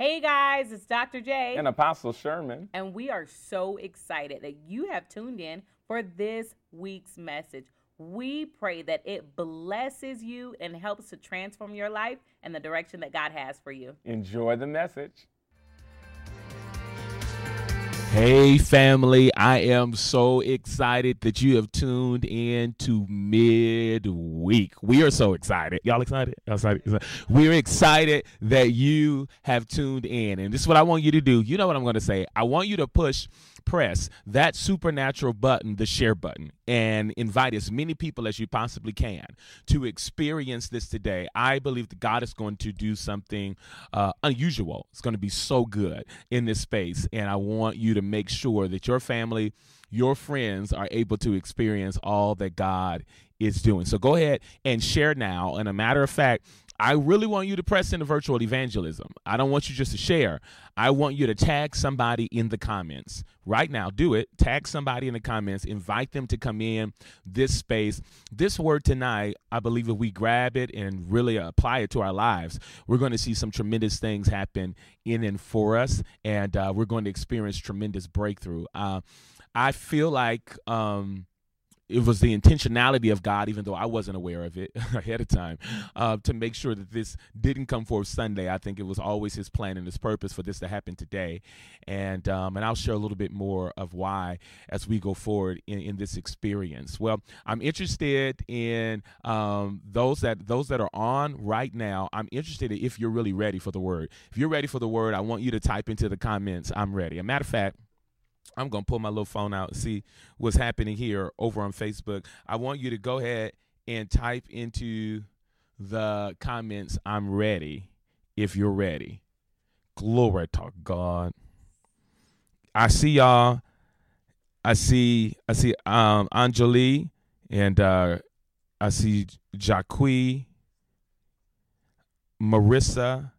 Hey guys, it's Dr. J. And Apostle Sherman. And we are so excited that you have tuned in for this week's message. We pray that it blesses you and helps to transform your life and the direction that God has for you. Enjoy the message. Hey, family, I am so excited that you have tuned in to midweek. We are so excited. Y'all excited? Y'all excited? We're excited that you have tuned in. And this is what I want you to do. You know what I'm going to say. I want you to push press that supernatural button, the share button, and invite as many people as you possibly can to experience this today. I believe that God is going to do something uh, unusual. It's going to be so good in this space. And I want you to make sure that your family, your friends are able to experience all that God is doing. So go ahead and share now. And a matter of fact, I really want you to press into virtual evangelism. I don't want you just to share. I want you to tag somebody in the comments right now. Do it. Tag somebody in the comments. Invite them to come in this space. This word tonight, I believe if we grab it and really apply it to our lives, we're going to see some tremendous things happen in and for us, and uh, we're going to experience tremendous breakthrough. Uh, I feel like. Um, it was the intentionality of God, even though I wasn't aware of it ahead of time, uh, to make sure that this didn't come forth Sunday. I think it was always His plan and His purpose for this to happen today, and um, and I'll share a little bit more of why as we go forward in, in this experience. Well, I'm interested in um, those that those that are on right now. I'm interested in if you're really ready for the word. If you're ready for the word, I want you to type into the comments. I'm ready. A matter of fact. I'm to pull my little phone out and see what's happening here over on Facebook. I want you to go ahead and type into the comments, I'm ready, if you're ready. Glory to God. I see y'all. I see I see um Anjali and uh I see Jacqui, Marissa,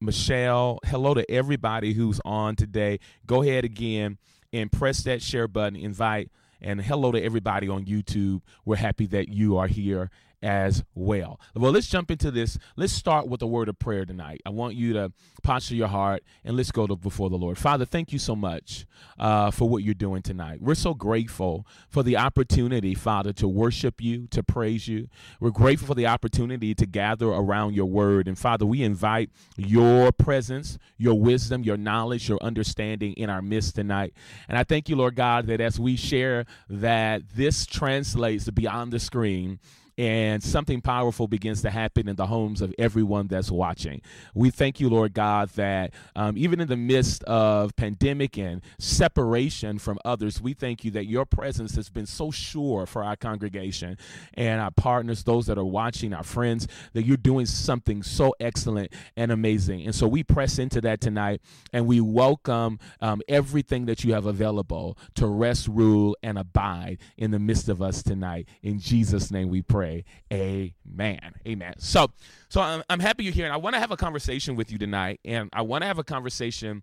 Michelle. Hello to everybody who's on today. Go ahead again and press that share button, invite, and hello to everybody on YouTube. We're happy that you are here as well. Well, let's jump into this. Let's start with a word of prayer tonight. I want you to posture your heart and let's go to before the Lord. Father, thank you so much uh, for what you're doing tonight. We're so grateful for the opportunity, Father, to worship you, to praise you. We're grateful for the opportunity to gather around your word. And Father, we invite your presence, your wisdom, your knowledge, your understanding in our midst tonight. And I thank you, Lord God, that as we share that this translates beyond the screen and something powerful begins to happen in the homes of everyone that's watching. We thank you, Lord God, that um, even in the midst of pandemic and separation from others, we thank you that your presence has been so sure for our congregation and our partners, those that are watching, our friends, that you're doing something so excellent and amazing. And so we press into that tonight and we welcome um, everything that you have available to rest, rule, and abide in the midst of us tonight. In Jesus' name we pray pray. Amen. Amen. So, so I'm, I'm happy you're here, and I want to have a conversation with you tonight, and I want to have a conversation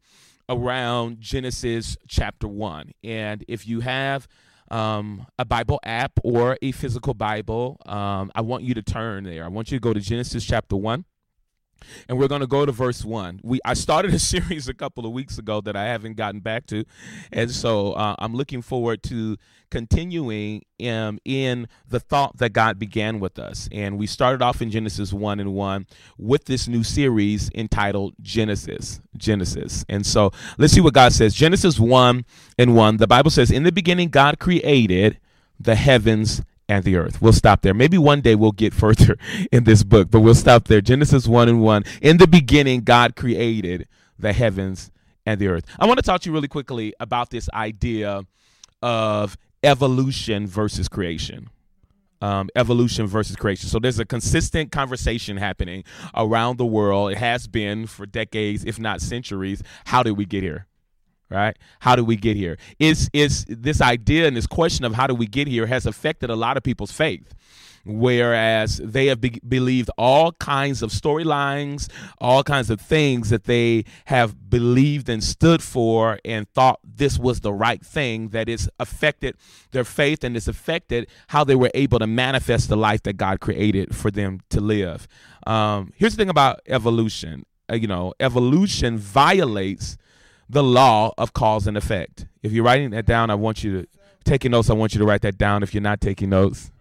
around Genesis chapter one. And if you have um, a Bible app or a physical Bible, um, I want you to turn there. I want you to go to Genesis chapter one and we're going to go to verse one. We I started a series a couple of weeks ago that I haven't gotten back to, and so uh, I'm looking forward to continuing um, in the thought that God began with us. And we started off in Genesis one and one with this new series entitled Genesis. Genesis. And so let's see what God says. Genesis one and one. The Bible says, "In the beginning, God created the heavens and the earth. We'll stop there. Maybe one day we'll get further in this book, but we'll stop there. Genesis 1 and 1. In the beginning, God created the heavens and the earth. I want to talk to you really quickly about this idea of evolution versus creation. Um, evolution versus creation. So there's a consistent conversation happening around the world. It has been for decades, if not centuries. How did we get here? right? How do we get here? Is is this idea and this question of how do we get here has affected a lot of people's faith. Whereas they have be- believed all kinds of storylines, all kinds of things that they have believed and stood for and thought this was the right thing, that it's affected their faith and it's affected how they were able to manifest the life that God created for them to live. Um, here's the thing about evolution uh, you know, evolution violates the law of cause and effect. If you're writing that down, I want you to taking notes. I want you to write that down. If you're not taking notes,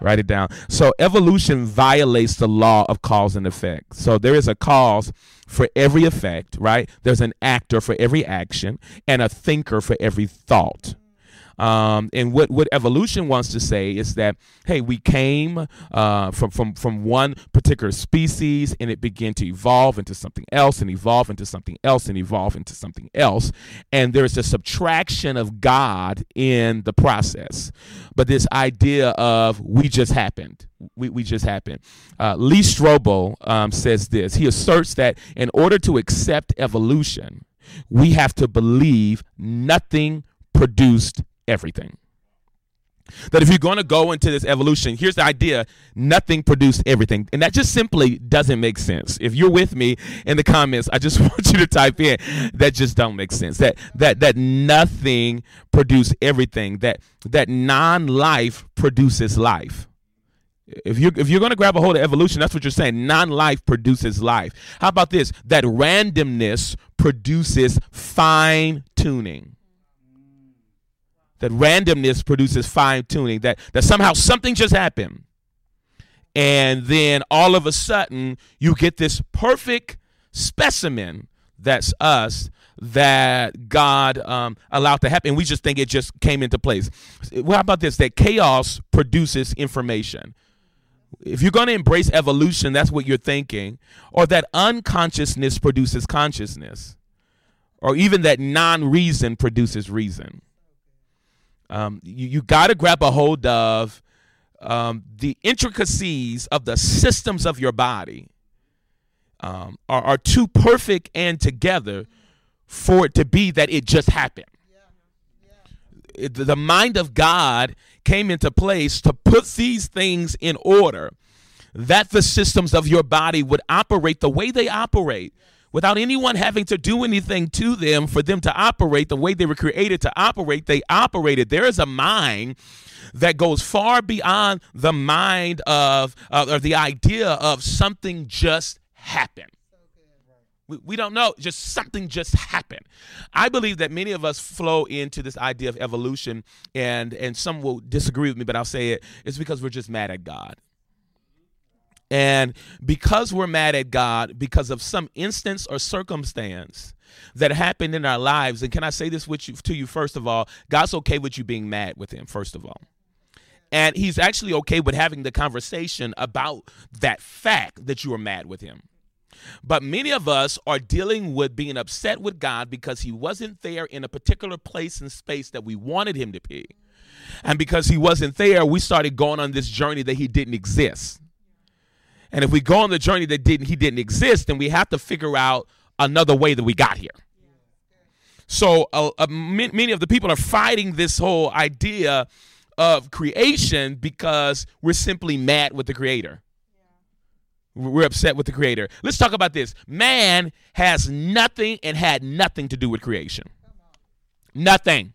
write it down. So evolution violates the law of cause and effect. So there is a cause for every effect, right? There's an actor for every action and a thinker for every thought. Um, and what, what evolution wants to say is that, hey, we came uh, from, from, from one particular species and it began to evolve into something else and evolve into something else and evolve into something else. And there's a subtraction of God in the process. But this idea of we just happened, we, we just happened. Uh, Lee Strobel um, says this. He asserts that in order to accept evolution, we have to believe nothing produced everything. That if you're going to go into this evolution, here's the idea nothing produced everything. And that just simply doesn't make sense. If you're with me in the comments, I just want you to type in that just don't make sense. That that that nothing produced everything. That that non-life produces life. If you if you're going to grab a hold of evolution, that's what you're saying. Non-life produces life. How about this? That randomness produces fine tuning that randomness produces fine tuning that that somehow something just happened and then all of a sudden you get this perfect specimen that's us that God um, allowed to happen. We just think it just came into place. Well, how about this? That chaos produces information. If you're going to embrace evolution, that's what you're thinking. Or that unconsciousness produces consciousness. Or even that non reason produces reason. Um, you you got to grab a hold of um, the intricacies of the systems of your body um, are, are too perfect and together for it to be that it just happened. It, the mind of God came into place to put these things in order that the systems of your body would operate the way they operate without anyone having to do anything to them for them to operate the way they were created to operate. They operated. There is a mind that goes far beyond the mind of uh, or the idea of something just happened. We, we don't know, just something just happened. I believe that many of us flow into this idea of evolution, and and some will disagree with me, but I'll say it. It's because we're just mad at God. And because we're mad at God because of some instance or circumstance that happened in our lives, and can I say this with you to you first of all, God's okay with you being mad with him first of all. And he's actually okay with having the conversation about that fact that you are mad with him. But many of us are dealing with being upset with God because he wasn't there in a particular place and space that we wanted him to be. And because he wasn't there, we started going on this journey that he didn't exist. And if we go on the journey that didn't he didn't exist, then we have to figure out another way that we got here. So uh, uh, many of the people are fighting this whole idea of creation because we're simply mad with the creator. We're upset with the creator. Let's talk about this. Man has nothing and had nothing to do with creation. Nothing.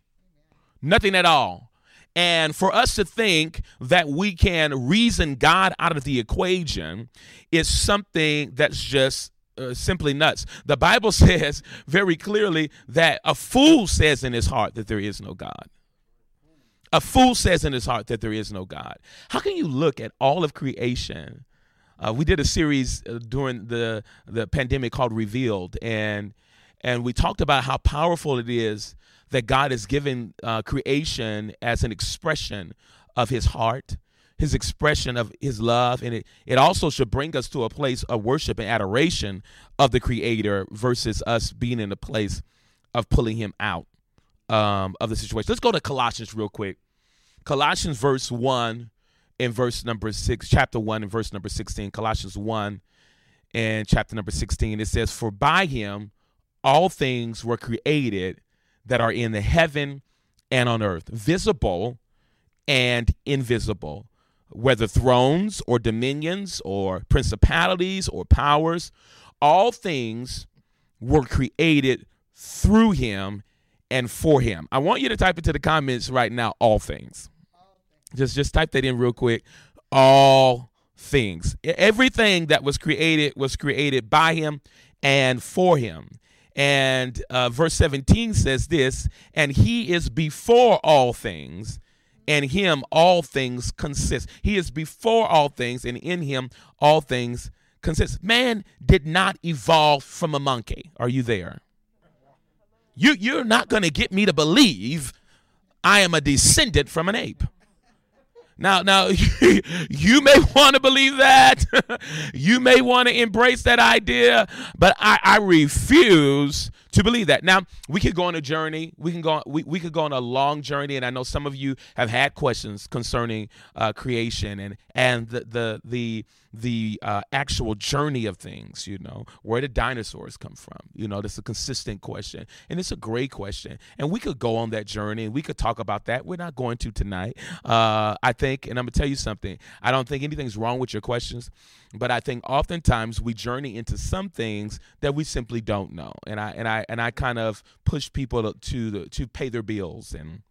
Nothing at all. And for us to think that we can reason God out of the equation is something that's just uh, simply nuts. The Bible says very clearly that a fool says in his heart that there is no God. A fool says in his heart that there is no God. How can you look at all of creation? Uh, we did a series uh, during the the pandemic called Revealed, and and we talked about how powerful it is that God has given uh, creation as an expression of his heart, his expression of his love. And it, it also should bring us to a place of worship and adoration of the creator versus us being in a place of pulling him out um, of the situation. Let's go to Colossians real quick. Colossians verse 1 and verse number 6, chapter 1 and verse number 16. Colossians 1 and chapter number 16. It says, For by him all things were created that are in the heaven and on earth, visible and invisible, whether thrones or dominions or principalities or powers, all things were created through him and for him. I want you to type into the comments right now all things. Just just type that in real quick. All things. Everything that was created was created by him and for him. And uh, verse 17 says this, and he is before all things, and him all things consist. He is before all things, and in him all things consist. Man did not evolve from a monkey. Are you there? You, you're not going to get me to believe I am a descendant from an ape. Now, now you may want to believe that. you may want to embrace that idea, but I, I refuse to believe that. Now, we could go on a journey. We can go. We, we could go on a long journey, and I know some of you have had questions concerning uh, creation and and the the the the uh, actual journey of things. You know, where did dinosaurs come from? You know, that's a consistent question, and it's a great question. And we could go on that journey, and we could talk about that. We're not going to tonight. Uh, I think, and I'm gonna tell you something. I don't think anything's wrong with your questions, but I think oftentimes we journey into some things that we simply don't know. And I and I and I kind of push people to to, pay their bills and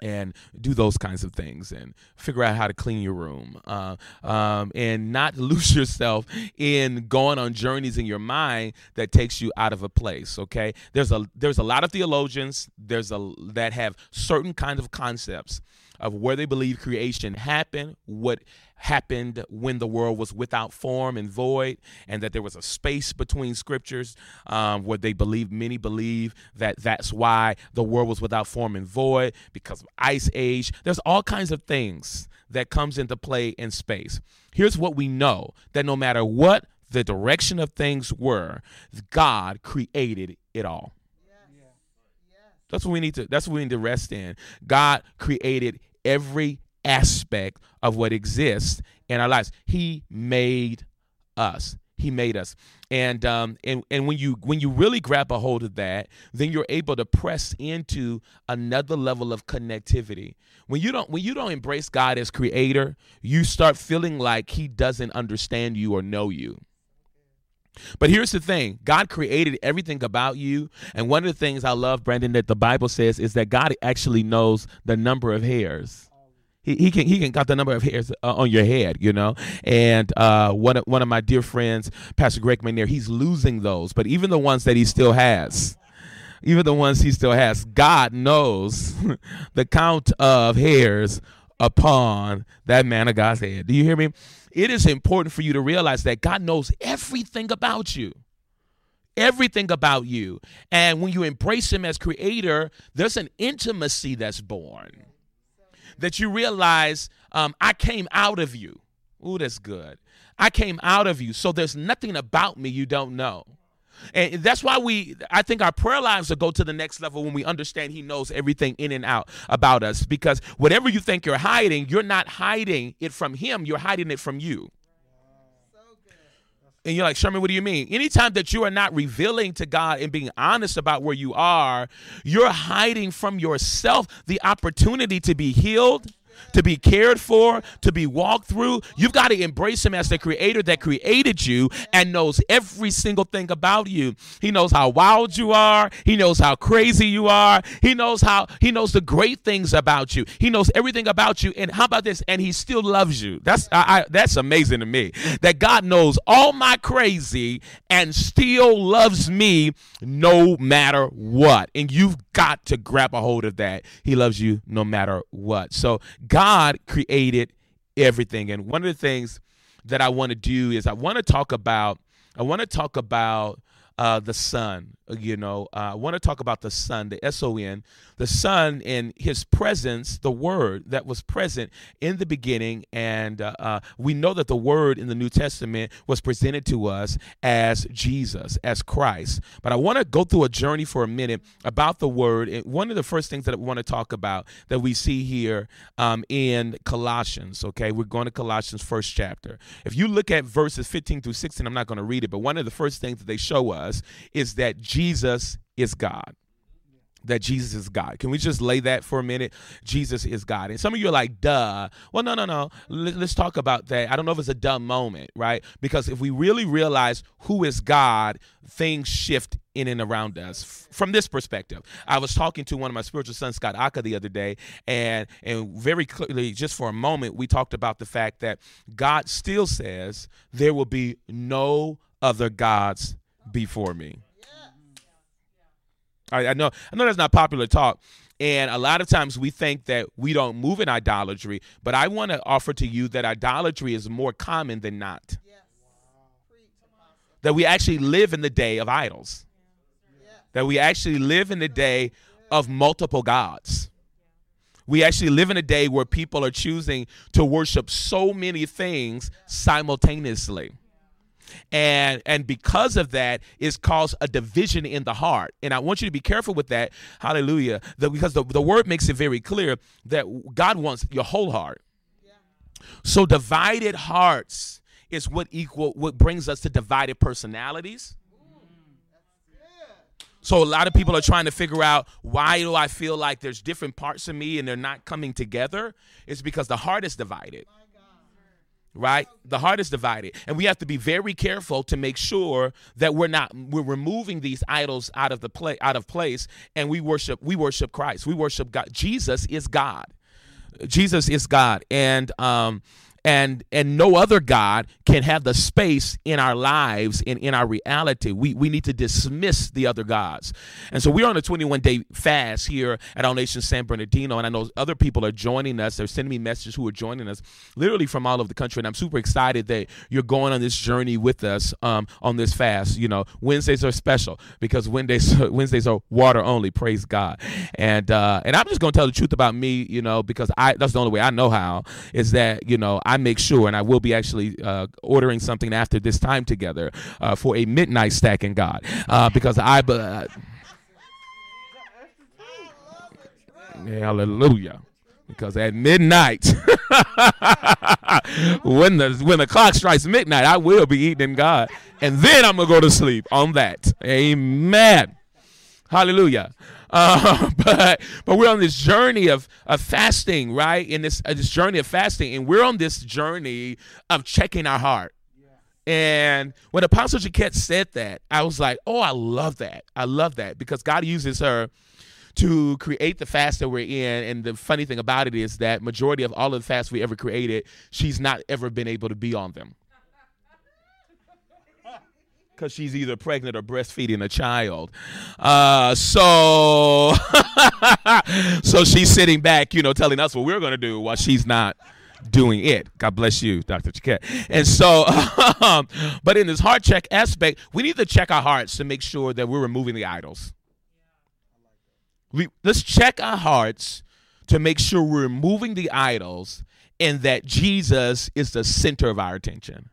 and do those kinds of things and figure out how to clean your room uh, um, and not lose yourself in going on journeys in your mind that takes you out of a place okay there's a there's a lot of theologians there's a that have certain kinds of concepts of where they believe creation happened what happened when the world was without form and void, and that there was a space between scriptures um, where they believe, many believe that that's why the world was without form and void because of ice age. There's all kinds of things that comes into play in space. Here's what we know that no matter what the direction of things were, God created it all. That's what we need to that's what we need to rest in. God created every aspect of what exists in our lives. He made us. He made us, and um, and and when you when you really grab a hold of that, then you're able to press into another level of connectivity. When you don't when you don't embrace God as Creator, you start feeling like He doesn't understand you or know you. But here's the thing God created everything about you. And one of the things I love, Brandon, that the Bible says is that God actually knows the number of hairs he, can he can got the number of hairs uh, on your head, you know. And uh, one of one of my dear friends, Pastor Greg McNair, he's losing those, but even the ones that he still has, even the ones he still has, God knows the count of hairs upon that man of God's head. Do you hear me? It is important for you to realize that God knows everything about you everything about you. And when you embrace him as creator, there's an intimacy that's born that you realize um, I came out of you. Ooh, that's good. I came out of you. So there's nothing about me you don't know. And that's why we, I think our prayer lives will go to the next level when we understand He knows everything in and out about us. Because whatever you think you're hiding, you're not hiding it from Him, you're hiding it from you. And you're like, Sherman, what do you mean? Anytime that you are not revealing to God and being honest about where you are, you're hiding from yourself the opportunity to be healed, to be cared for, to be walked through. You've got to embrace Him as the creator that created you and knows every single thing about you. He knows how wild you are. He knows how crazy you are. He knows how, He knows the great things about you. He knows everything about you. And how about this? And He still loves you. That's, I, I, that's amazing to me that God knows all my crazy and still loves me no matter what. And you've got to grab a hold of that. He loves you no matter what. So God created everything. And one of the things that I want to do is I want to talk about I want to talk about uh, the Son. You know, uh, I want to talk about the Son, the S O N, the Son in His presence, the Word that was present in the beginning, and uh, uh, we know that the Word in the New Testament was presented to us as Jesus, as Christ. But I want to go through a journey for a minute about the Word. And one of the first things that I want to talk about that we see here um, in Colossians. Okay, we're going to Colossians first chapter. If you look at verses 15 through 16, I'm not going to read it, but one of the first things that they show us is that Jesus is God. that Jesus is God. Can we just lay that for a minute? Jesus is God. And some of you are like, duh. Well, no, no, no. Let's talk about that. I don't know if it's a dumb moment, right? Because if we really realize who is God, things shift in and around us from this perspective. I was talking to one of my spiritual sons, Scott Aka, the other day, and and very clearly, just for a moment, we talked about the fact that God still says there will be no other gods before me. I, I know I know that's not popular talk. And a lot of times we think that we don't move in idolatry, but I want to offer to you that idolatry is more common than not. That we actually live in the day of idols. That we actually live in the day of multiple gods. We actually live in a day where people are choosing to worship so many things simultaneously and and because of that it's caused a division in the heart. And i want you to be careful with that. Hallelujah. The, because the, the word makes it very clear that god wants your whole heart. So divided hearts is what equal what brings us to divided personalities. So a lot of people are trying to figure out why do I feel like there's different parts of me and they're not coming together? It's because the heart is divided right? The heart is divided. And we have to be very careful to make sure that we're not we're removing these idols out of the play out of place and we worship we worship christ. We worship god. Jesus is god. Jesus is god. And um and and no other god can have the space in our lives and in our reality. We we need to dismiss the other gods. And so we're on a 21 day fast here at our nation san bernardino and i know other people are joining us. They're sending me messages who are joining us literally from all over the country and i'm super excited that you're going on this journey with us um, on this fast. You know wednesdays are special because wednesdays wednesdays are water only praise god. And uh and i'm just gonna tell the truth about me you know because i that's the only way i know how is that you know i make sure, and I will be actually uh, ordering something after this time together uh, for a midnight stack in God uh, because I. Uh, hallelujah. Because at midnight when the when the clock strikes midnight i will be eating in god and then i'm gonna go to sleep on that. Amen. Hallelujah uh, but but we're on this journey of, of fasting, right? In this uh, this journey of fasting, and we're on this journey of checking our heart. And when Apostle Jaquette said that, I was like, oh, I love that. I love that because God uses her to create the fast that we're in. And the funny thing about it is that majority of all of the fasts we ever created, she's not ever been able to be on them because she's either pregnant or breastfeeding a child. Uh, so, so she's sitting back, you know, telling us what we're going to do while she's not doing it. God bless you, Dr. Jaquette. And so, but in this heart check aspect, we need to check our hearts to make sure that we're removing the idols. We let's check our hearts to make sure we're removing the idols and that Jesus is the center of our attention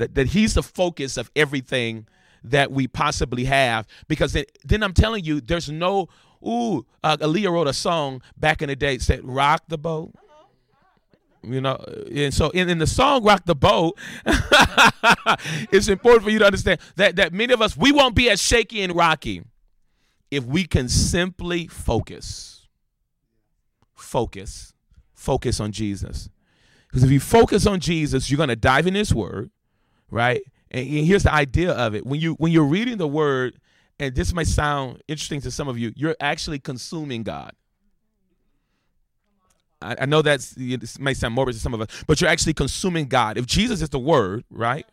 that, that he's the focus of everything that we possibly have because then, then i'm telling you there's no ooh uh, aaliyah wrote a song back in the day said rock the boat. You know and so in, in the song rock the boat it's important for you to understand that, that many of us we won't be as shaky and rocky if we can simply focus focus focus on jesus. Because if you focus on jesus you're going to dive in his word right? And here's the idea of it: when you when you're reading the word, and this might sound interesting to some of you, you're actually consuming God. I, I know that's this may sound morbid to some of us, but you're actually consuming God. If Jesus is the Word, right?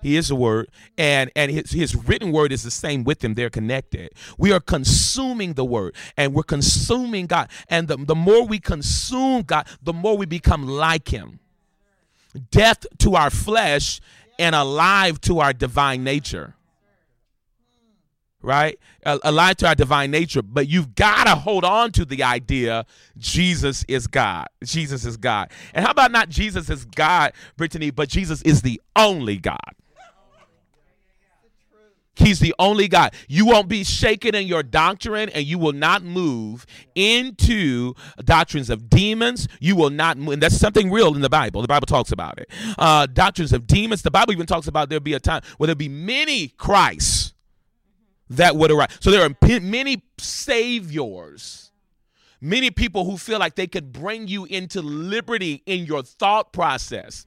He is the word, and and his, his written word is the same with him. They're connected. We are consuming the word, and we're consuming God. And the, the more we consume God, the more we become like him. Death to our flesh and alive to our divine nature. Right? Alive to our divine nature. But you've got to hold on to the idea Jesus is God. Jesus is God. And how about not Jesus is God, Brittany, but Jesus is the only God? He's the only God. You won't be shaken in your doctrine and you will not move into doctrines of demons. You will not move. And that's something real in the Bible. The Bible talks about it. Uh, doctrines of demons. The Bible even talks about there'll be a time where there'll be many Christs that would arise. So there are many saviors. Many people who feel like they could bring you into liberty in your thought process,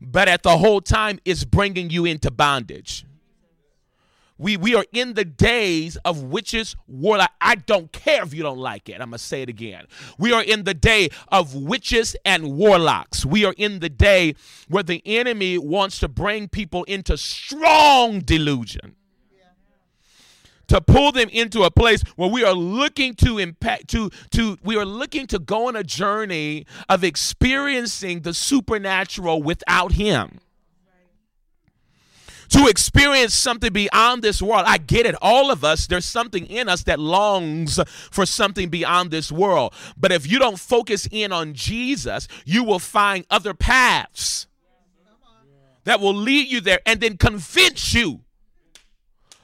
but at the whole time, it's bringing you into bondage. We, we are in the days of witches, warlock. I don't care if you don't like it. I'm to say it again. We are in the day of witches and warlocks. We are in the day where the enemy wants to bring people into strong delusion to pull them into a place where we are looking to impact to to we are looking to go on a journey of experiencing the supernatural without him to experience something beyond this world. I get it. All of us, there's something in us that longs for something beyond this world. But if you don't focus in on Jesus, you will find other paths that will lead you there and then convince you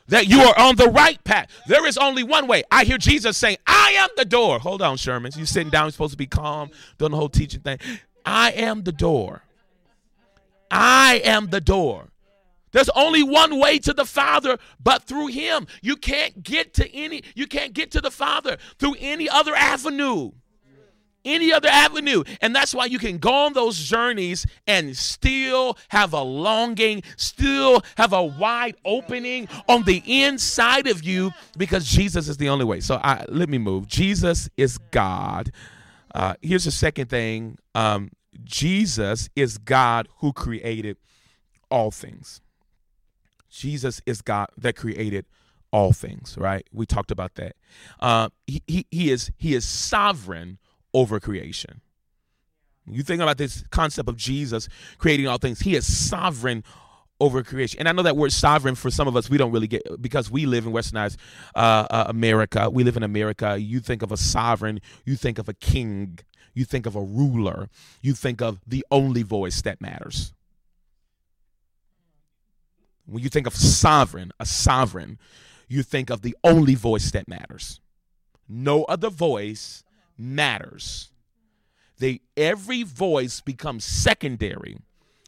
that you are on the right path. There is only one way. I hear Jesus saying, I am the door. Hold on, Sherman. You sitting down, you're supposed to be calm, doing the whole teaching thing. I am the door. I am the door. There's only one way to the Father, but through Him. You can't get to any, you can't get to the Father through any other avenue. Any other avenue. And that's why you can go on those journeys and still have a longing, still have a wide opening on the inside of you because Jesus is the only way. So I, let me move. Jesus is God. Uh, here's the second thing um, Jesus is God who created all things. Jesus is God that created all things, right? We talked about that. Uh, he, he, he is he is sovereign over creation. You think about this concept of Jesus creating all things. He is sovereign over creation. And I know that word sovereign for some of us we don't really get because we live in westernized uh, uh, America. We live in America. You think of a sovereign, you think of a king, you think of a ruler, you think of the only voice that matters. When you think of sovereign, a sovereign, you think of the only voice that matters. No other voice matters. They every voice becomes secondary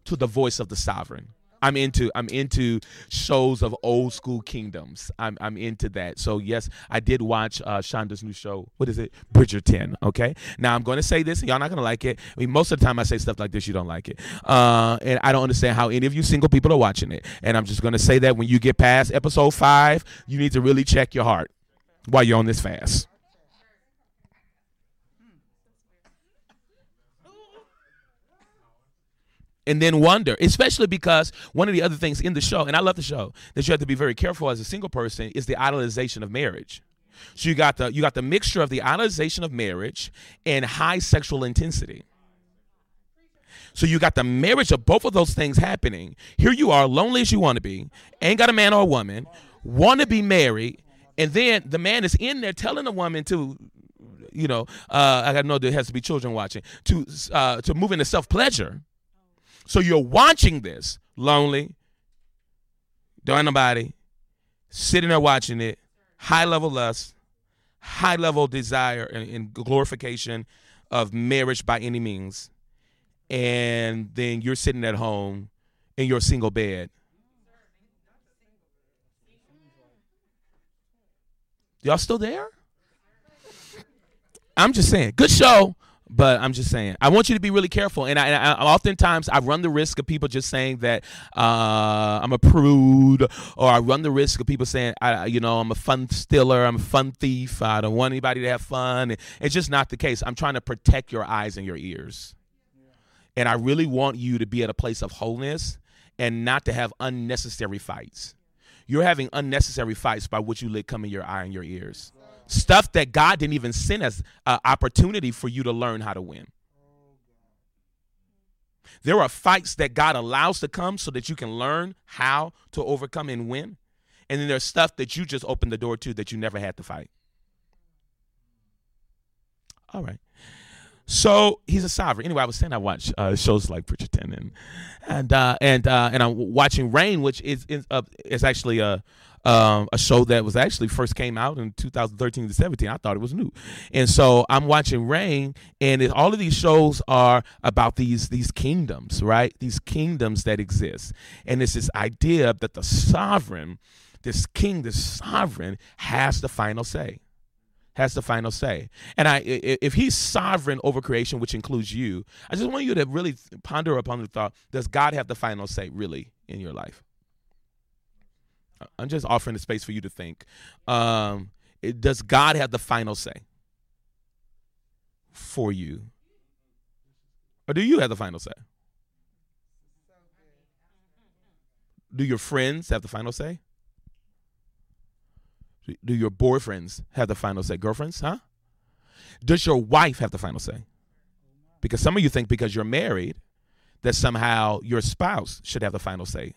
to the voice of the sovereign. I'm into I'm into shows of old school kingdoms. I'm I'm into that. So yes, I did watch uh, Shonda's new show. What is it? Bridgerton. Okay. Now I'm going to say this. Y'all not going to like it. I mean, most of the time I say stuff like this, you don't like it. Uh, and I don't understand how any of you single people are watching it. And I'm just going to say that when you get past episode five, you need to really check your heart while you're on this fast. And then wonder, especially because one of the other things in the show, and I love the show, that you have to be very careful as a single person is the idolization of marriage. So you got the you got the mixture of the idolization of marriage and high sexual intensity. So you got the marriage of both of those things happening. Here you are, lonely as you want to be, ain't got a man or a woman, want to be married, and then the man is in there telling the woman to, you know, uh, I know there has to be children watching to uh, to move into self pleasure so you're watching this lonely, don't nobody, sitting there watching it, high level lust, high level desire and, and glorification of marriage by any means. And then you're sitting at home in your single bed. Y'all still there? I'm just saying, good show. But I'm just saying, I want you to be really careful. And I, I oftentimes I run the risk of people just saying that uh, I'm a prude, or I run the risk of people saying, I, you know, I'm a fun stealer, I'm a fun thief, I don't want anybody to have fun. It's just not the case. I'm trying to protect your eyes and your ears. And I really want you to be at a place of wholeness and not to have unnecessary fights. You're having unnecessary fights by what you let come in your eye and your ears stuff that God didn't even send as an opportunity for you to learn how to win. There are fights that God allows to come so that you can learn how to overcome and win. And then there's stuff that you just opened the door to that you never had to fight. All right. So he's a sovereign. Anyway, I was saying I watch uh, shows like Bridgerton and and uh, and uh, and I'm watching Reign, which is is, uh, is actually a um, a show that was actually first came out in 2013 to 17. I thought it was new, and so I'm watching Reign, and it, all of these shows are about these these kingdoms, right? These kingdoms that exist, and it's this idea that the sovereign, this king, this sovereign, has the final say. has the final say. And I, if he's sovereign over creation, which includes you, I just want you to really ponder upon the thought: Does God have the final say, really, in your life? I'm just offering the space for you to think. Um, it, does God have the final say for you, or do you have the final say? Do your friends have the final say? Do your boyfriends have the final say? Girlfriends, huh? Does your wife have the final say? Because some of you think because you're married that somehow your spouse should have the final say.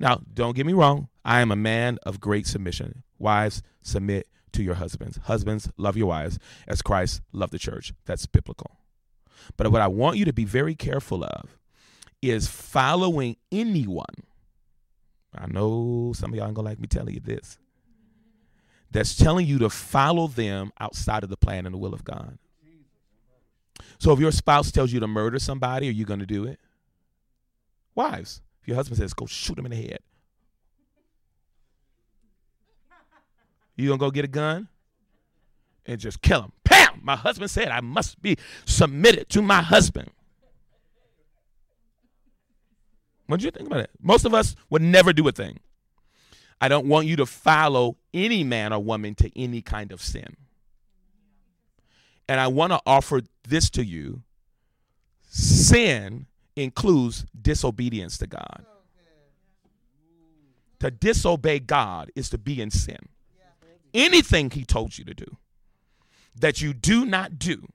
Now, don't get me wrong. I am a man of great submission. Wives, submit to your husbands. Husbands, love your wives as Christ loved the church. That's biblical. But what I want you to be very careful of is following anyone. I know some of y'all ain't gonna like me telling you this. That's telling you to follow them outside of the plan and the will of God. So if your spouse tells you to murder somebody, are you gonna do it? Wives, if your husband says, go shoot him in the head. You gonna go get a gun and just kill him? Pam! My husband said I must be submitted to my husband. What do you think about it? Most of us would never do a thing. I don't want you to follow any man or woman to any kind of sin. And I want to offer this to you sin includes disobedience to God. To disobey God is to be in sin. Anything He told you to do that you do not do,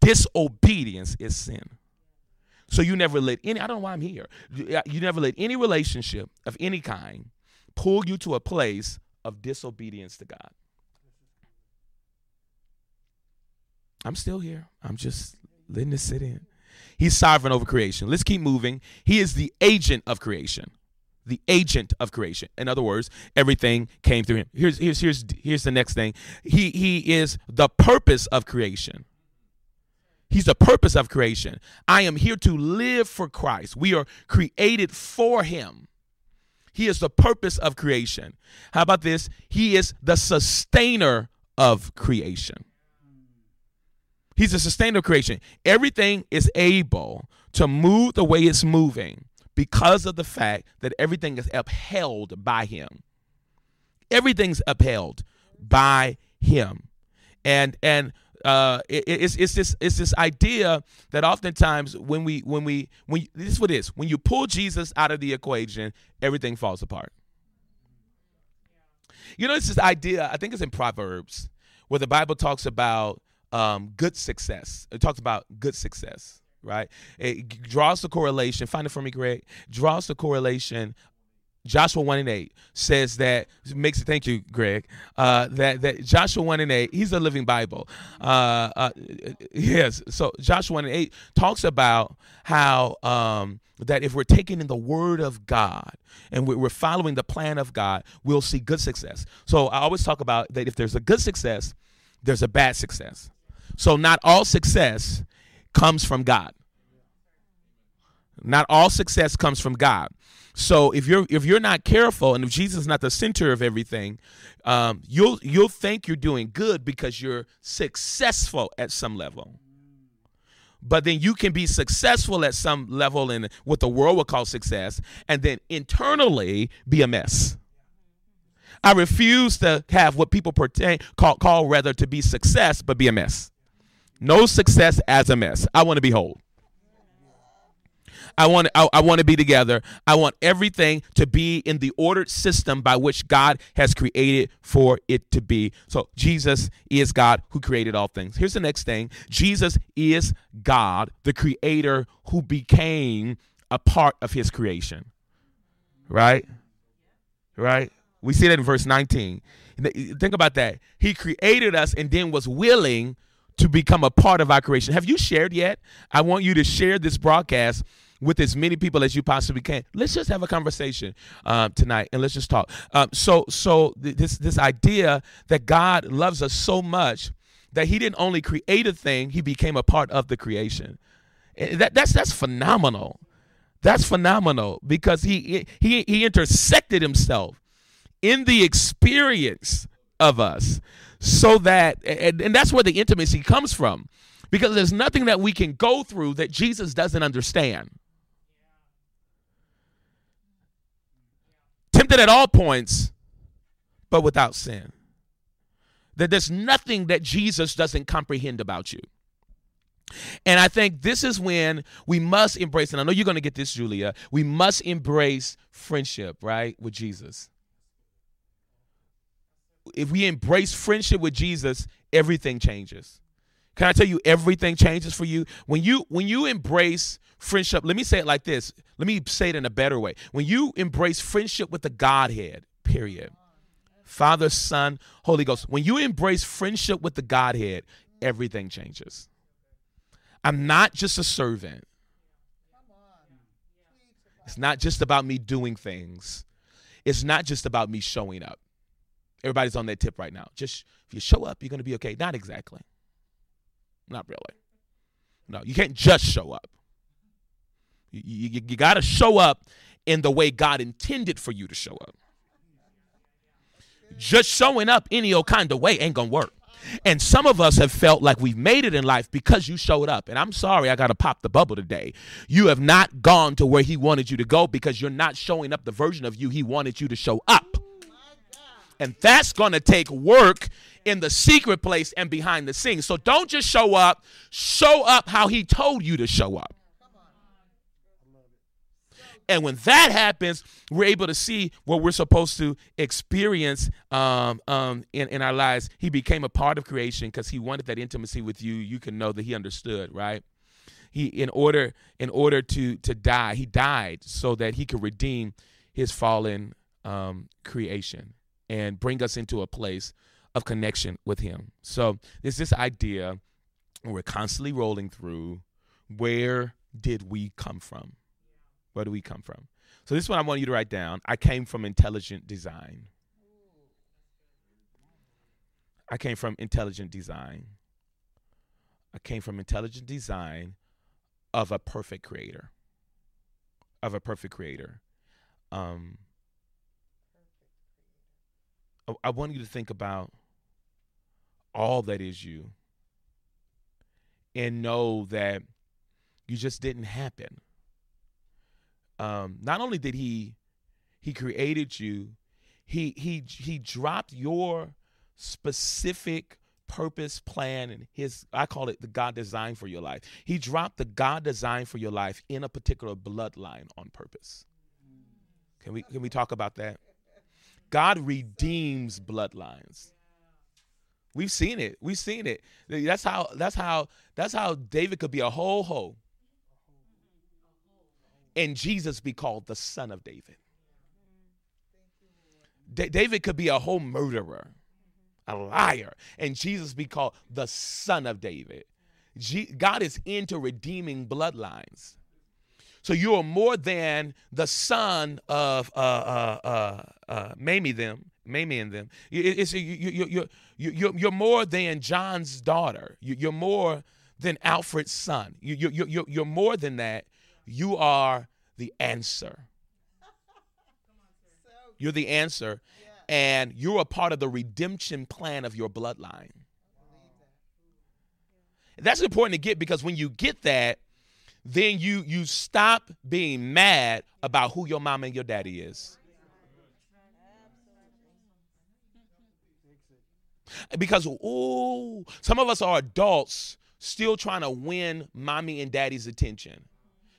disobedience is sin. So you never let any, I don't know why I'm here. You uh, never let any relationship of any kind pull you to a place of disobedience to God. I'm still here. I'm just letting this sit in. He's sovereign over creation. Let's keep moving. He is the agent of creation. The agent of creation. In other words, everything came through him. Here's here's here's here's the next thing. He he is the purpose of creation. He's the purpose of creation. I am here to live for Christ. We are created for Him. He is the purpose of creation. How about this? He is the sustainer of creation. He's a sustainer of creation. Everything is able to move the way it's moving because of the fact that everything is upheld by Him. Everything's upheld by Him. And and uh, it, it's it's this it's this idea that oftentimes when we when we when this is what it is when you pull Jesus out of the equation, everything falls apart. You know, it's this idea. I think it's in Proverbs where the Bible talks about um, good success. It talks about good success, right? It draws the correlation. Find it for me, Greg. Draws the correlation Joshua 1 and 8 says that makes it thank you, Greg. Uh, that that Joshua 1 and 8, he's a living Bible. Uh, uh, yes, so Joshua 1 and 8 talks about how um, that if we're taking in the word of God and we're following the plan of God, we'll see good success. So I always talk about that if there's a good success, there's a bad success. So not all success comes from God. Not all success comes from God. So if you're if you're not careful, and if Jesus is not the center of everything, um, you'll you'll think you're doing good because you're successful at some level. But then you can be successful at some level in what the world would call success, and then internally be a mess. I refuse to have what people pretend call call rather to be success, but be a mess. No success as a mess. I want to be whole. I want I, I want to be together. I want everything to be in the ordered system by which God has created for it to be. So Jesus is God who created all things. Here's the next thing. Jesus is God, the creator who became a part of his creation. Right? Right? We see that in verse 19. Think about that. He created us and then was willing to become a part of our creation. Have you shared yet? I want you to share this broadcast with as many people as you possibly can. Let's just have a conversation um, tonight and let's just talk. Um, so, so th- this this idea that God loves us so much that He didn't only create a thing; He became a part of the creation. That that's that's phenomenal. That's phenomenal because he he he intersected himself in the experience of us so that and, and that's where the intimacy comes from because there's nothing that we can go through that Jesus doesn't understand. Tempted at all points, but without sin. That there's nothing that Jesus doesn't comprehend about you. And I think this is when we must embrace, and I know you're going to get this, Julia, we must embrace friendship, right, with Jesus. If we embrace friendship with Jesus, everything changes. Can I tell you everything changes for you? When you when you embrace friendship, let me say it like this. Let me say it in a better way. When you embrace friendship with the Godhead, period. Father, Son, Holy Ghost. When you embrace friendship with the Godhead, everything changes. I'm not just a servant. It's not just about me doing things. It's not just about me showing up. Everybody's on that tip right now. Just if you show up, you're going to be okay. Not exactly. Not really. No, you can't just show up. You, you, you got to show up in the way God intended for you to show up. Just showing up any old kind of way ain't going to work. And some of us have felt like we've made it in life because you showed up. And I'm sorry, I got to pop the bubble today. You have not gone to where He wanted you to go because you're not showing up the version of you He wanted you to show up. And that's going to take work in the secret place and behind the scenes. So don't just show up, show up how He told you to show up. And when that happens, we're able to see what we're supposed to experience um, um, in, in our lives. He became a part of creation because he wanted that intimacy with you. You can know that he understood, right? He in order in order to to die, he died so that he could redeem his fallen um, creation and bring us into a place of connection with him. So there's this idea we're constantly rolling through. Where did we come from? Where do we come from? So this one I want you to write down. I came from intelligent design. I came from intelligent design. I came from intelligent design of a perfect creator. Of a perfect creator. Um, I want you to think about all that is you and know that you just didn't happen um, not only did he he created you, he he he dropped your specific purpose plan and his I call it the God design for your life. He dropped the God design for your life in a particular bloodline on purpose. Can we can we talk about that? God redeems bloodlines. We've seen it. We've seen it. That's how that's how that's how David could be a whole hoe and Jesus be called the son of David. D- David could be a whole murderer, a liar, and Jesus be called the son of David. G- God is into redeeming bloodlines. So you are more than the son of uh, uh, uh, uh, Mamie them, Mamie and them. It's, you, you, you, you, you, you're more than John's daughter. You, you're more than Alfred's son. You, you, you, you're more than that. You are the answer. You're the answer. And you're a part of the redemption plan of your bloodline. That's important to get because when you get that, then you you stop being mad about who your mom and your daddy is. Because oh, some of us are adults still trying to win mommy and daddy's attention.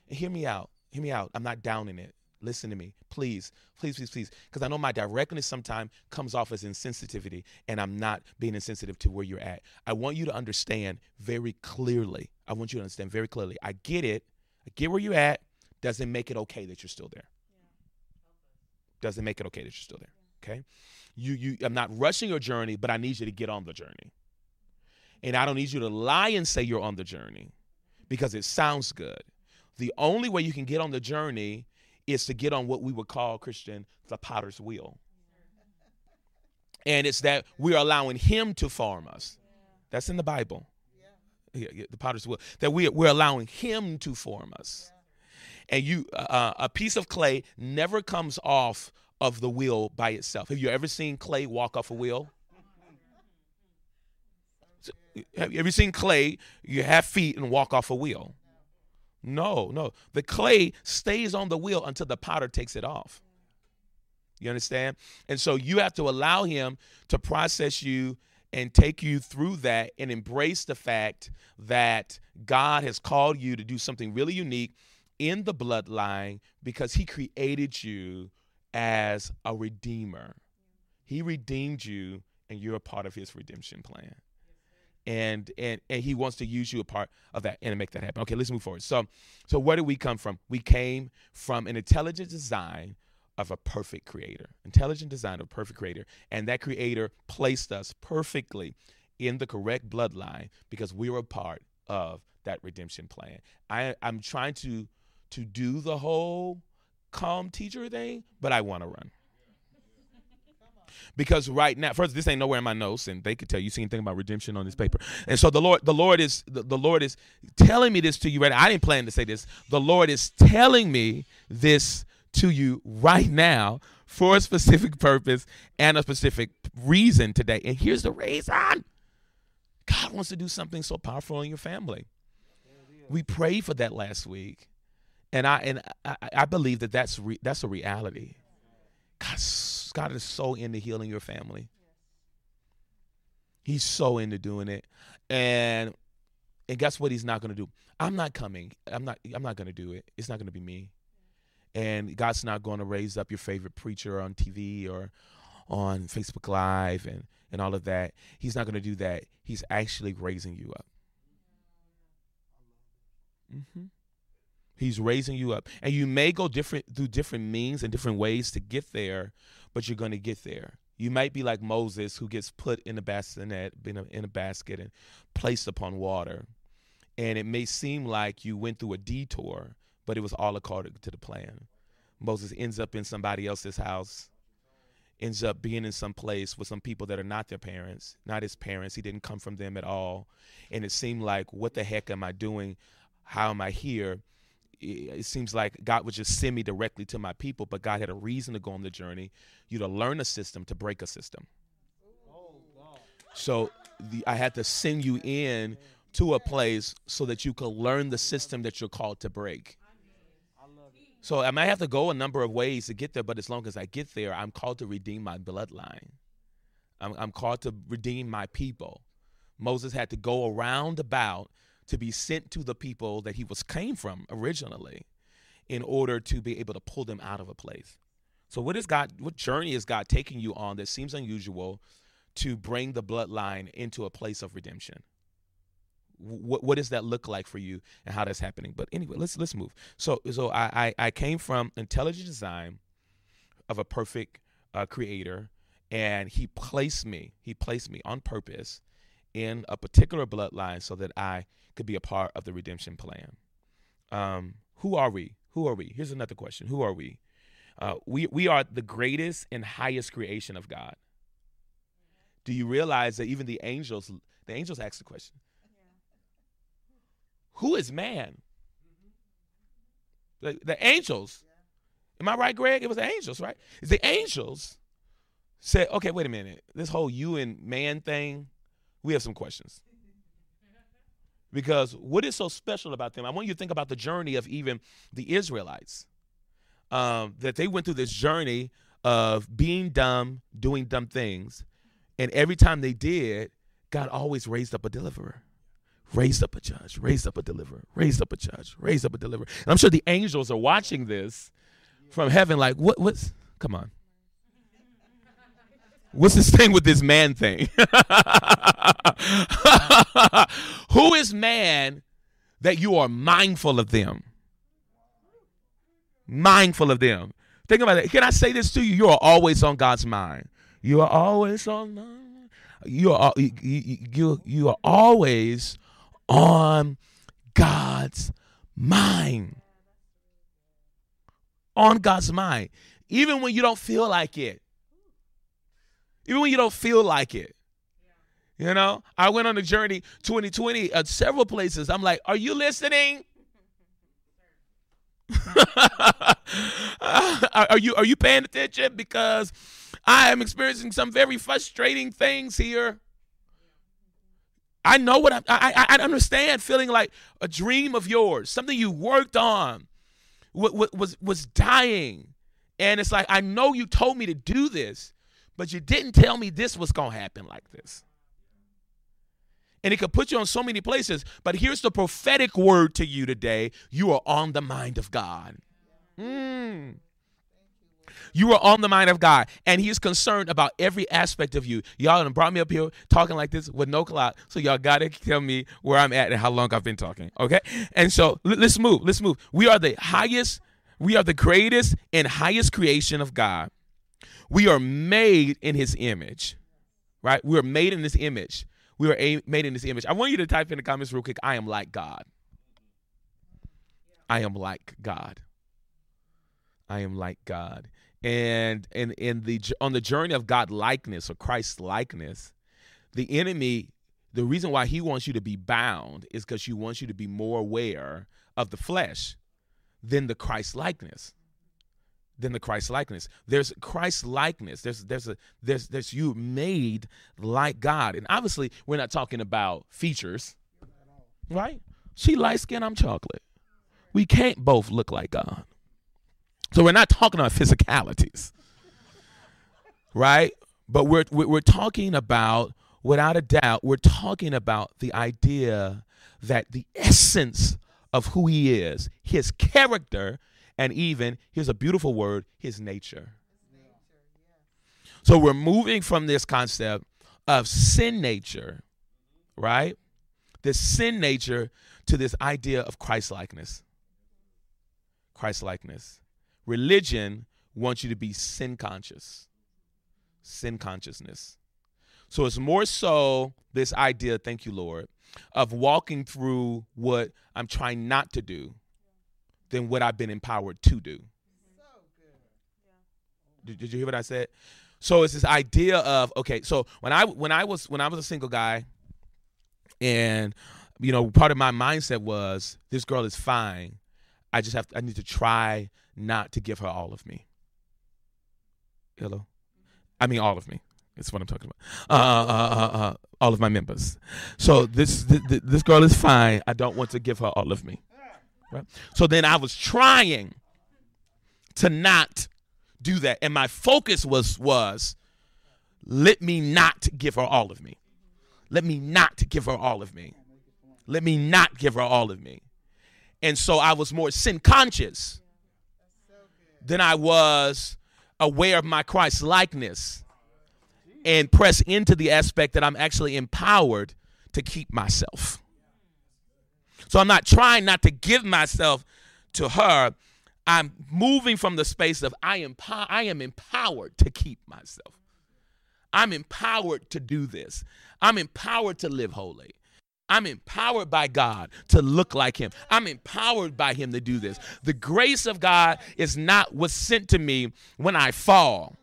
And hear me out. Hear me out. I'm not downing it. Listen to me, please, please, please, please. Because I know my directness sometimes comes off as insensitivity, and I'm not being insensitive to where you're at. I want you to understand very clearly. I want you to understand very clearly. I get it. I get where you're at. Doesn't make it okay that you're still there. Doesn't make it okay that you're still there. Okay. You, you. I'm not rushing your journey, but I need you to get on the journey. And I don't need you to lie and say you're on the journey because it sounds good. The only way you can get on the journey is to get on what we would call Christian the potter's wheel. And it's that we're allowing him to form us. That's in the Bible. Yeah, the potter's wheel. That we, we're allowing him to form us. And you, uh, uh, a piece of clay never comes off of the wheel by itself. Have you ever seen clay walk off a wheel? Have you seen clay? You have feet and walk off a wheel. No, no. The clay stays on the wheel until the powder takes it off. You understand? And so you have to allow him to process you and take you through that and embrace the fact that God has called you to do something really unique in the bloodline because he created you as a redeemer. He redeemed you and you're a part of his redemption plan. And, and and he wants to use you a part of that and to make that happen. Okay, let's move forward. So so where did we come from? We came from an intelligent design of a perfect creator. Intelligent design of a perfect creator. And that creator placed us perfectly in the correct bloodline because we were a part of that redemption plan. I, I'm trying to to do the whole calm teacher thing, but I want to run. Because right now, first, this ain't nowhere in my notes, and they could tell you see anything about redemption on this paper. And so the Lord, the Lord is the, the Lord is telling me this to you right now. I didn't plan to say this. The Lord is telling me this to you right now for a specific purpose and a specific reason today. And here's the reason God wants to do something so powerful in your family. We prayed for that last week. And I and I, I believe that that's re, that's a reality. God, God is so into healing your family. He's so into doing it, and and guess what? He's not going to do. I'm not coming. I'm not. I'm not going to do it. It's not going to be me. And God's not going to raise up your favorite preacher on TV or on Facebook Live and and all of that. He's not going to do that. He's actually raising you up. Mm-hmm. He's raising you up. And you may go different through different means and different ways to get there, but you're going to get there. You might be like Moses who gets put in a bassinet, in a, in a basket and placed upon water. And it may seem like you went through a detour, but it was all according to the plan. Moses ends up in somebody else's house, ends up being in some place with some people that are not their parents, not his parents. He didn't come from them at all. And it seemed like, what the heck am I doing? How am I here? It seems like God would just send me directly to my people, but God had a reason to go on the journey. You to learn a system to break a system. So the, I had to send you in to a place so that you could learn the system that you're called to break. So I might have to go a number of ways to get there, but as long as I get there, I'm called to redeem my bloodline. I'm, I'm called to redeem my people. Moses had to go around about to be sent to the people that he was came from originally in order to be able to pull them out of a place. So what is God what journey is God taking you on that seems unusual to bring the bloodline into a place of redemption? What what does that look like for you and how that's happening? But anyway, let's let's move. So so I I, I came from intelligent design of a perfect uh, creator and he placed me he placed me on purpose in a particular bloodline so that I could be a part of the redemption plan. Um, who are we? Who are we? Here's another question. Who are we? Uh, we we are the greatest and highest creation of God. Do you realize that even the angels, the angels ask the question, "Who is man?" The, the angels. Am I right, Greg? It was the angels, right? It's the angels said, "Okay, wait a minute. This whole you and man thing, we have some questions." Because what is so special about them? I want you to think about the journey of even the Israelites. Um, that they went through this journey of being dumb, doing dumb things. And every time they did, God always raised up a deliverer. Raised up a judge, raised up a deliverer, raised up a judge, raised up a deliverer. And I'm sure the angels are watching this from heaven, like, what what's come on. What's this thing with this man thing? Who is man that you are mindful of them? Mindful of them. Think about it. Can I say this to you? You are always on God's mind. You are always on. You are you, you, you are always on God's mind. On God's mind. Even when you don't feel like it. Even when you don't feel like it. You know, I went on a journey 2020 at uh, several places. I'm like, are you listening? are you are you paying attention? Because I am experiencing some very frustrating things here. I know what I, I, I understand feeling like a dream of yours, something you worked on, was, was dying. And it's like, I know you told me to do this, but you didn't tell me this was going to happen like this. And it could put you on so many places. But here's the prophetic word to you today you are on the mind of God. Mm. You are on the mind of God, and He's concerned about every aspect of you. Y'all done brought me up here talking like this with no clout, so y'all gotta tell me where I'm at and how long I've been talking. Okay, and so let's move. Let's move. We are the highest, we are the greatest and highest creation of God. We are made in His image, right? We are made in this image. We are a- made in this image. I want you to type in the comments real quick. I am like God. I am like God. I am like God and in in the on the journey of God likeness or Christ likeness, the enemy, the reason why he wants you to be bound is because he wants you to be more aware of the flesh than the Christ likeness. Than the Christ likeness. There's Christ likeness. There's there's a there's there's you made like God. And obviously we're not talking about features. Right? She light skin, I'm chocolate. We can't both look like God. So we're not talking about physicalities, right? But we're, we're talking about, without a doubt, we're talking about the idea that the essence of who he is, his character, and even, here's a beautiful word, his nature. So we're moving from this concept of sin nature, right? This sin nature to this idea of Christ likeness. Christ likeness. Religion wants you to be sin conscious, sin consciousness. So it's more so this idea, thank you, Lord, of walking through what I'm trying not to do than what I've been empowered to do. Did, did you hear what I said? So it's this idea of okay. So when I when I was when I was a single guy, and you know part of my mindset was this girl is fine. I just have to, I need to try not to give her all of me. Hello? I mean, all of me. That's what I'm talking about. Uh, uh, uh, uh, all of my members. So this, this this girl is fine. I don't want to give her all of me. Right? So then I was trying to not do that, and my focus was was let me not give her all of me. Let me not give her all of me. Let me not give her all of me. And so I was more sin conscious than I was aware of my Christ likeness and press into the aspect that I'm actually empowered to keep myself. So I'm not trying not to give myself to her. I'm moving from the space of I am I am empowered to keep myself. I'm empowered to do this. I'm empowered to live holy. I'm empowered by God to look like Him. I'm empowered by Him to do this. The grace of God is not what's sent to me when I fall.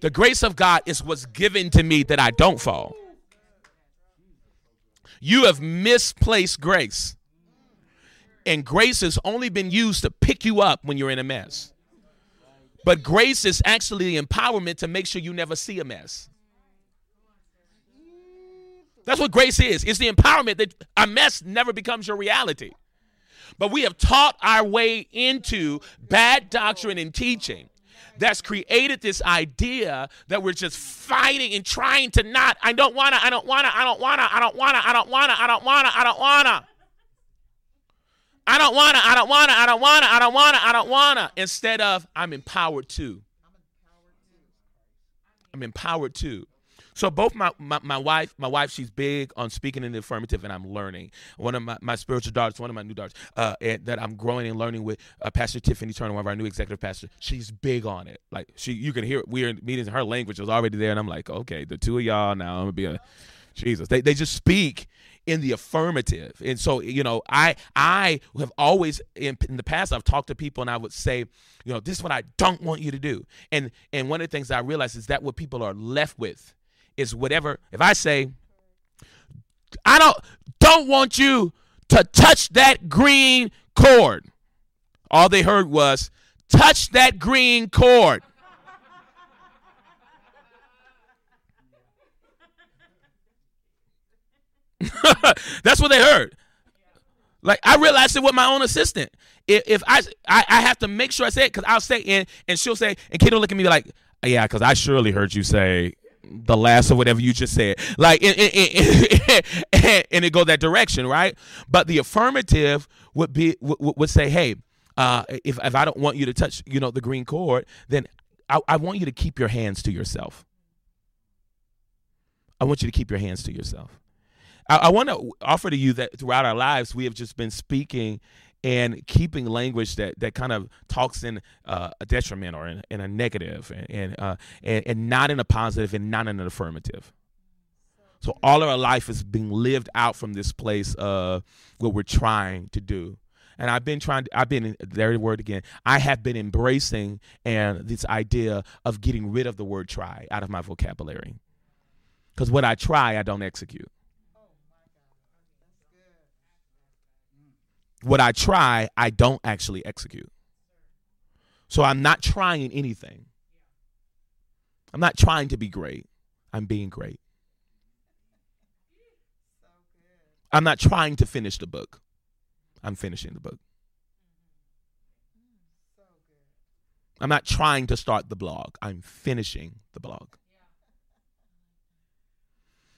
The grace of God is what's given to me that I don't fall. You have misplaced grace. And grace has only been used to pick you up when you're in a mess. But grace is actually the empowerment to make sure you never see a mess. That's what grace is. It's the empowerment that a mess never becomes your reality. But we have taught our way into bad doctrine and teaching that's created this idea that we're just fighting and trying to not, I don't wanna, I don't wanna, I don't wanna, I don't wanna, I don't wanna, I don't wanna, I don't wanna. I don't wanna, I don't wanna, I don't wanna, I don't wanna, I don't wanna. Instead of I'm empowered to. I'm empowered to. So both my, my, my wife, my wife, she's big on speaking in the affirmative, and I'm learning. One of my, my spiritual daughters, one of my new daughters, uh, and, that I'm growing and learning with, uh, Pastor Tiffany Turner, one of our new executive pastors. She's big on it. Like she, you can hear it. We are in meetings. Her language was already there, and I'm like, okay, the two of y'all now. I'm gonna be a Jesus. They they just speak in the affirmative, and so you know, I I have always in, in the past I've talked to people, and I would say, you know, this is what I don't want you to do, and and one of the things I realize is that what people are left with is whatever. If I say, I don't don't want you to touch that green cord, all they heard was touch that green cord. That's what they heard. Like I realized it with my own assistant. If, if I, I I have to make sure I say it because I'll say and and she'll say and will look at me like yeah because I surely heard you say the last of whatever you just said. Like and, and, and, and it go that direction right? But the affirmative would be would, would say hey uh, if if I don't want you to touch you know the green cord then I, I want you to keep your hands to yourself. I want you to keep your hands to yourself. I, I want to offer to you that throughout our lives, we have just been speaking and keeping language that, that kind of talks in uh, a detriment or in, in a negative and and, uh, and and not in a positive and not in an affirmative. So all of our life is being lived out from this place of what we're trying to do. And I've been trying. To, I've been there. The word again. I have been embracing and this idea of getting rid of the word "try" out of my vocabulary. Because when I try, I don't execute. What I try, I don't actually execute. So I'm not trying anything. I'm not trying to be great. I'm being great. I'm not trying to finish the book. I'm finishing the book. I'm not trying to start the blog. I'm finishing the blog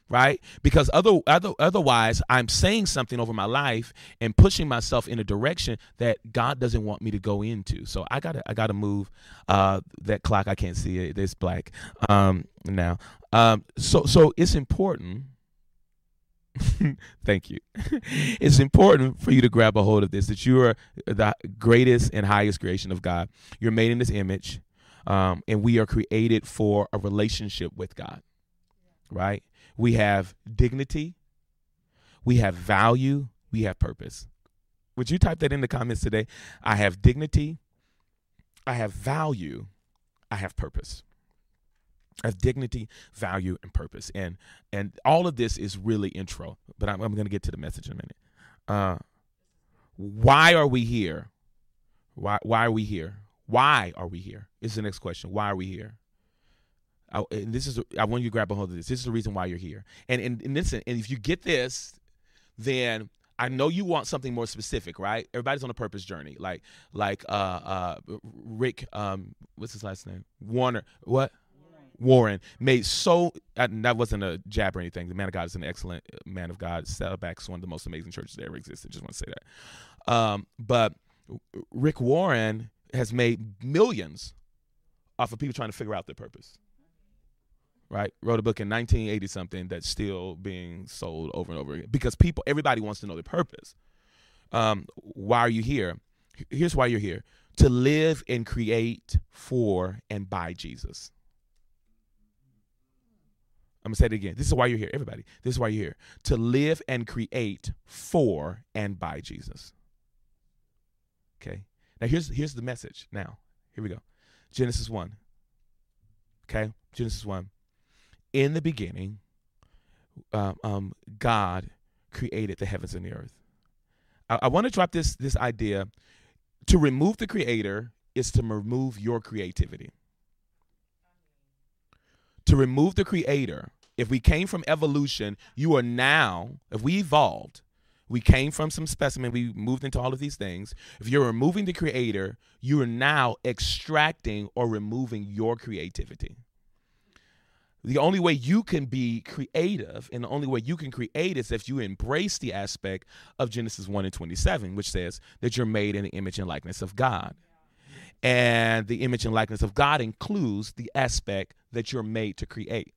right? Because other, other otherwise, I'm saying something over my life and pushing myself in a direction that God doesn't want me to go into. So I gotta I gotta move uh, that clock. I can't see it. It's black um, now. Um, so so it's important. Thank you. it's important for you to grab a hold of this that you are the greatest and highest creation of God. You're made in this image, um, and we are created for a relationship with God, right? We have dignity, we have value, we have purpose. Would you type that in the comments today? I have dignity, I have value, I have purpose. I have dignity, value, and purpose. And and all of this is really intro, but I'm, I'm going to get to the message in a minute. Uh, why are we here? Why why are we here? Why are we here? Is the next question. Why are we here? I, and this is I want you to grab a hold of this. This is the reason why you're here. And and, and listen, and if you get this, then I know you want something more specific, right? Everybody's on a purpose journey. Like like uh uh Rick um what's his last name? Warner. What? Warren made so that wasn't a jab or anything. The man of God is an excellent uh, man of God. Saddleback's one of the most amazing churches that ever existed. Just want to say that. Um, but Rick Warren has made millions off of people trying to figure out their purpose right? Wrote a book in 1980 something that's still being sold over and over again because people, everybody wants to know their purpose. Um, why are you here? Here's why you're here to live and create for and by Jesus. I'm gonna say it again. This is why you're here, everybody. This is why you're here to live and create for and by Jesus. Okay. Now here's here's the message. Now here we go. Genesis one. Okay, Genesis one in the beginning, um, um, God created the heavens and the earth. I, I want to drop this this idea. To remove the creator is to remove your creativity. To remove the creator, if we came from evolution, you are now, if we evolved, we came from some specimen, we moved into all of these things. If you're removing the creator, you are now extracting or removing your creativity the only way you can be creative and the only way you can create is if you embrace the aspect of Genesis 1 and 27, which says that you're made in the image and likeness of God. And the image and likeness of God includes the aspect that you're made to create.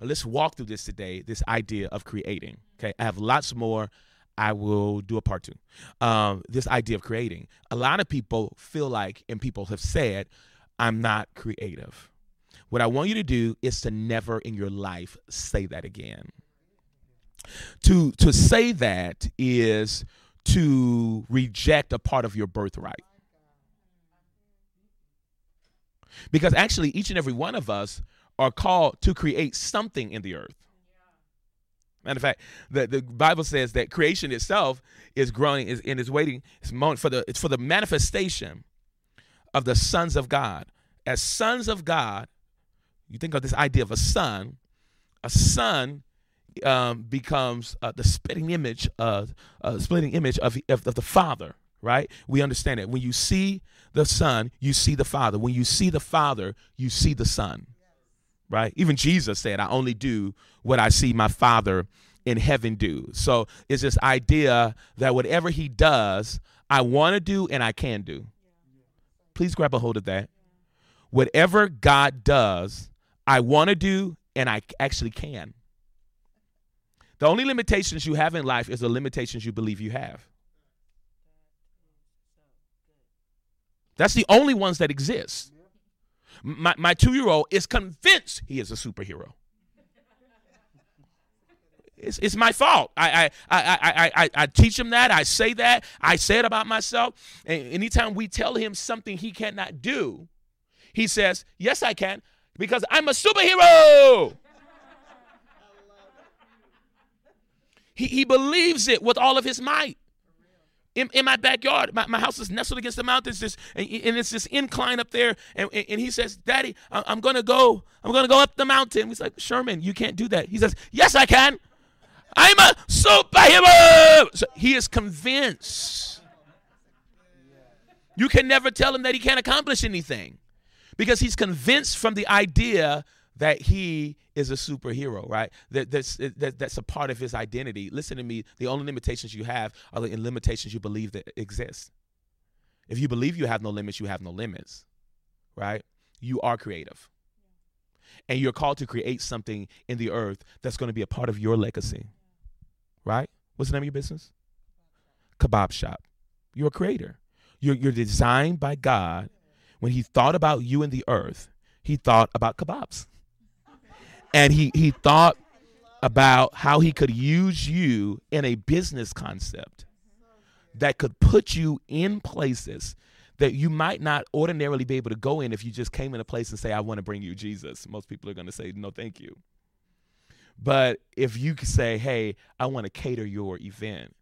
Let's walk through this today, this idea of creating. Okay, I have lots more. I will do a part two. Um, this idea of creating. A lot of people feel like, and people have said, I'm not creative. What I want you to do is to never in your life say that again. To to say that is to reject a part of your birthright. Because actually each and every one of us are called to create something in the earth. Matter of fact, the, the Bible says that creation itself is growing is and is waiting it's for the it's for the manifestation of the sons of God. As sons of God, you think of this idea of a son, a son um, becomes uh, the spitting image of uh, splitting image of, of, of the Father. Right? We understand it. When you see the Son, you see the Father. When you see the Father, you see the Son. Right? Even Jesus said, "I only do what I see my Father in heaven do." So it's this idea that whatever He does, I want to do and I can do. Please grab a hold of that. Whatever God does, I want to do and I actually can. The only limitations you have in life is the limitations you believe you have. That's the only ones that exist. My, my two year old is convinced he is a superhero. It's, it's my fault. I, I, I, I, I, teach him that. I say that. I say it about myself. And anytime we tell him something he cannot do, he says, Yes, I can, because I'm a superhero. he, he believes it with all of his might. In, in my backyard, my, my house is nestled against the mountains, this, and, and it's this incline up there. And, and he says, Daddy, I'm going to go. I'm going to go up the mountain. He's like, Sherman, you can't do that. He says, Yes, I can. I'm a superhero. So he is convinced. You can never tell him that he can't accomplish anything because he's convinced from the idea that he is a superhero, right? That, that's, that, that's a part of his identity. Listen to me. The only limitations you have are the limitations you believe that exist. If you believe you have no limits, you have no limits, right? You are creative. And you're called to create something in the earth that's going to be a part of your legacy right? What's the name of your business? Kebab shop. You're a creator. You're, you're designed by God. When He thought about you and the earth, He thought about kebabs. And He, he thought about how He could use you in a business concept that could put you in places that you might not ordinarily be able to go in if you just came in a place and say, I want to bring you Jesus. Most people are going to say, No, thank you. But if you say, hey, I want to cater your event,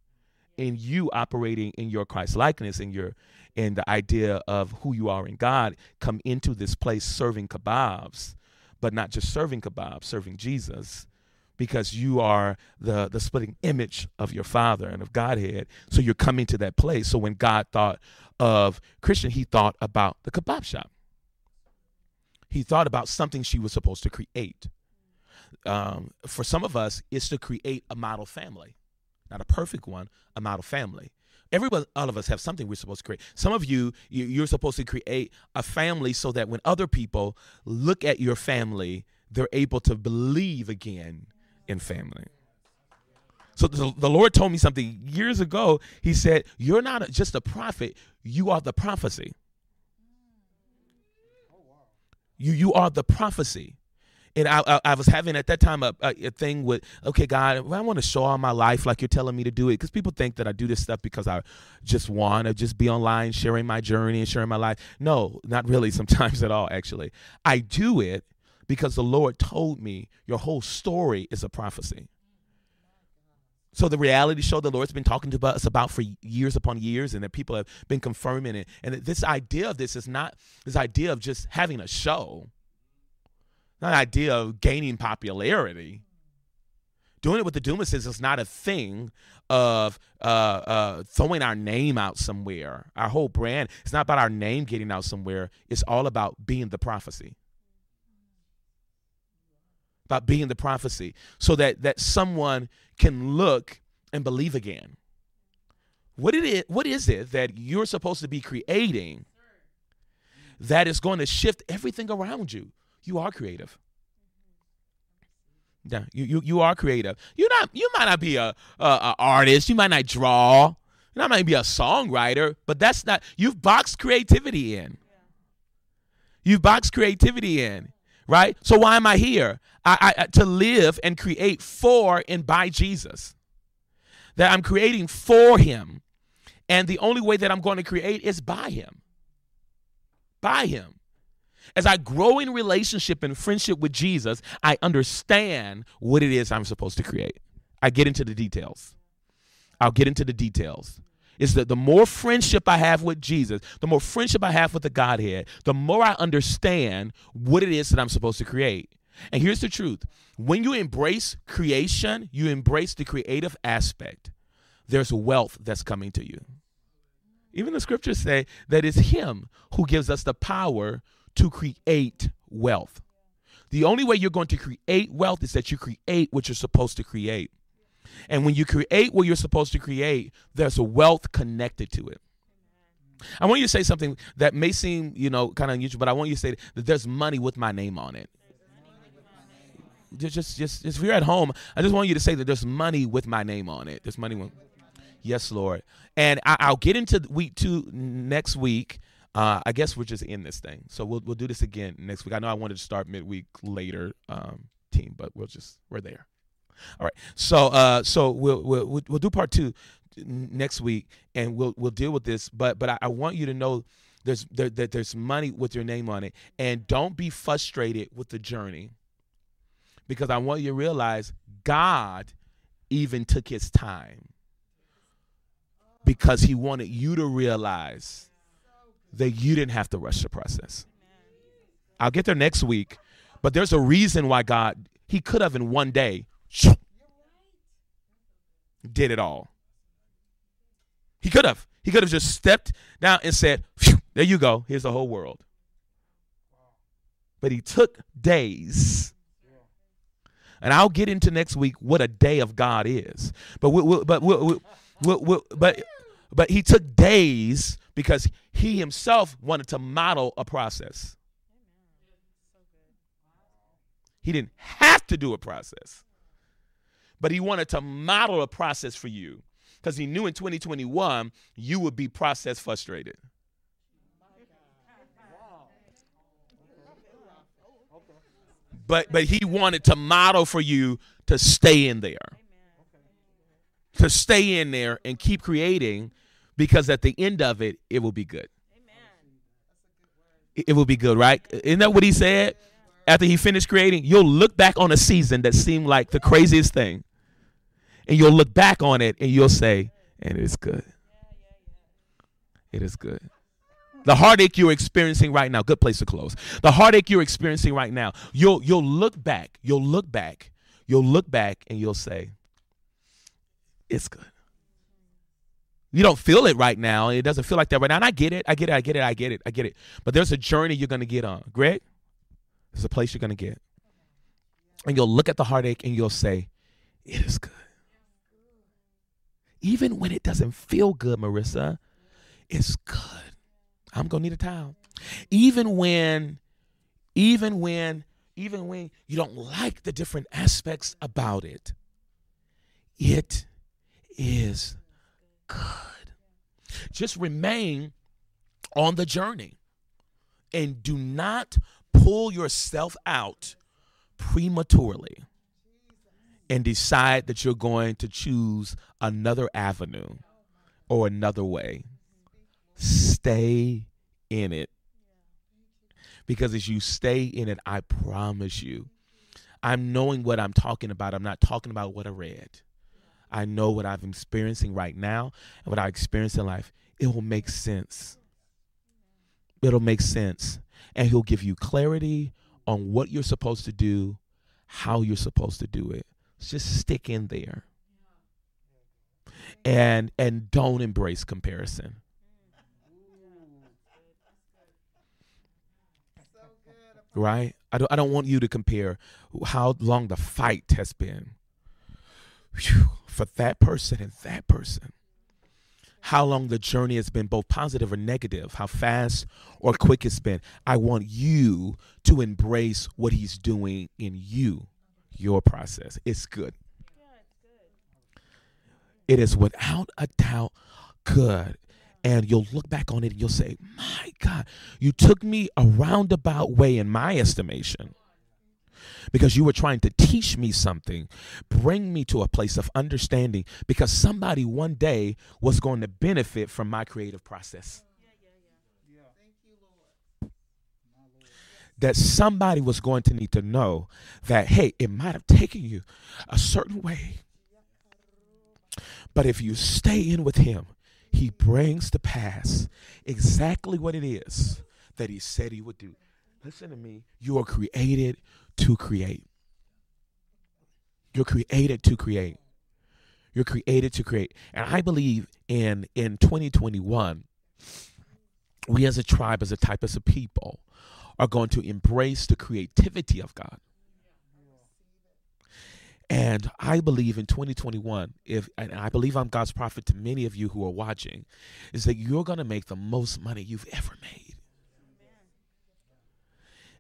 and you operating in your Christ likeness and your and the idea of who you are in God come into this place serving kebabs, but not just serving kebabs, serving Jesus, because you are the the splitting image of your Father and of Godhead. So you're coming to that place. So when God thought of Christian, He thought about the kebab shop. He thought about something she was supposed to create um, for some of us, it's to create a model family, not a perfect one, a model family. Everybody, all of us have something we're supposed to create. Some of you, you're supposed to create a family so that when other people look at your family, they're able to believe again in family. So the, the Lord told me something years ago. He said, You're not just a prophet, you are the prophecy. You, you are the prophecy and I, I, I, was having at that time a, a, thing with okay god i want to show all my life like you're telling me to do it. Because people think that i do this stuff because i just want to just be online sharing my journey and sharing my life. No not really sometimes at all actually. I do it because the lord told me your whole story is a prophecy. So the reality show the Lord's been talking to us about for years upon years, and that people have been confirming it. And this idea of this is not this idea of just having a show not an idea of gaining popularity. Doing it with the Dumases is not a thing of uh, uh, throwing our name out somewhere. Our whole brand, it's not about our name getting out somewhere. It's all about being the prophecy. About being the prophecy. So that, that someone can look and believe again. What, it is, what is it that you're supposed to be creating that is going to shift everything around you? You are creative. Yeah, you, you you are creative. You're not. You might not be a, a, a artist. You might not draw. You might not be a songwriter. But that's not. You've boxed creativity in. You've boxed creativity in, right? So why am I here? I, I to live and create for and by Jesus. That I'm creating for Him, and the only way that I'm going to create is by Him. By Him. As I grow in relationship and friendship with Jesus, I understand what it is I'm supposed to create. I get into the details. I'll get into the details. Is that the more friendship I have with Jesus, the more friendship I have with the Godhead, the more I understand what it is that I'm supposed to create. And here's the truth when you embrace creation, you embrace the creative aspect, there's wealth that's coming to you. Even the scriptures say that it's Him who gives us the power to create wealth. The only way you're going to create wealth is that you create what you're supposed to create. And when you create what you're supposed to create, there's a wealth connected to it. I want you to say something that may seem, you know, kind of unusual, but I want you to say that there's money with my name on it. Just, just, just, if you're at home, I just want you to say that there's money with my name on it. There's money with. Yes, Lord. And I, will get into week two next week. Uh, I guess we're just in this thing, so we'll we'll do this again next week. I know I wanted to start midweek later, um, team, but we'll just we're there. All right. So uh, so we'll we'll we'll do part two next week, and we'll we'll deal with this. But but I, I want you to know there's there, that there's money with your name on it, and don't be frustrated with the journey, because I want you to realize God even took His time because he wanted you to realize that you didn't have to rush the process. I'll get there next week, but there's a reason why God, he could have in one day did it all. He could have. He could have just stepped down and said, There you go. Here's the whole world. But he took days. And I'll get into next week what a day of God is. But we'll, we'll but we'll but but he took days because he himself wanted to model a process. He didn't have to do a process, but he wanted to model a process for you because he knew in 2021 you would be process frustrated. But but he wanted to model for you to stay in there. To stay in there and keep creating because at the end of it, it will be good. It, it will be good, right? Isn't that what he said? After he finished creating, you'll look back on a season that seemed like the craziest thing. And you'll look back on it and you'll say, and it is good. It is good. The heartache you're experiencing right now, good place to close. The heartache you're experiencing right now, you'll you'll look back, you'll look back, you'll look back and you'll say, it's good. You don't feel it right now. It doesn't feel like that right now. And I get it. I get it. I get it. I get it. I get it. But there's a journey you're going to get on. Greg, there's a place you're going to get. And you'll look at the heartache and you'll say, it is good. Even when it doesn't feel good, Marissa, it's good. I'm going to need a towel. Even when, even when, even when you don't like the different aspects about it, it is good. Just remain on the journey and do not pull yourself out prematurely and decide that you're going to choose another avenue or another way. Stay in it. Because as you stay in it, I promise you, I'm knowing what I'm talking about. I'm not talking about what I read. I know what I'm experiencing right now and what I experience in life, it will make sense. It'll make sense. And he'll give you clarity on what you're supposed to do, how you're supposed to do it. Just stick in there. And and don't embrace comparison. Right? I don't I don't want you to compare how long the fight has been whew, for that person and that person. How long the journey has been, both positive or negative, how fast or quick it's been. I want you to embrace what he's doing in you, your process. It's good. It is without a doubt good. And you'll look back on it and you'll say, My God, you took me a roundabout way in my estimation because you were trying to teach me something, bring me to a place of understanding because somebody one day was going to benefit from my creative process. That somebody was going to need to know that, hey, it might have taken you a certain way. But if you stay in with him, he brings to pass exactly what it is that he said he would do. Listen to me. You are created to create. You're created to create. You're created to create. And I believe in in 2021, we as a tribe, as a type as a people, are going to embrace the creativity of God. And I believe in 2021, if and I believe I'm God's prophet to many of you who are watching, is that you're going to make the most money you've ever made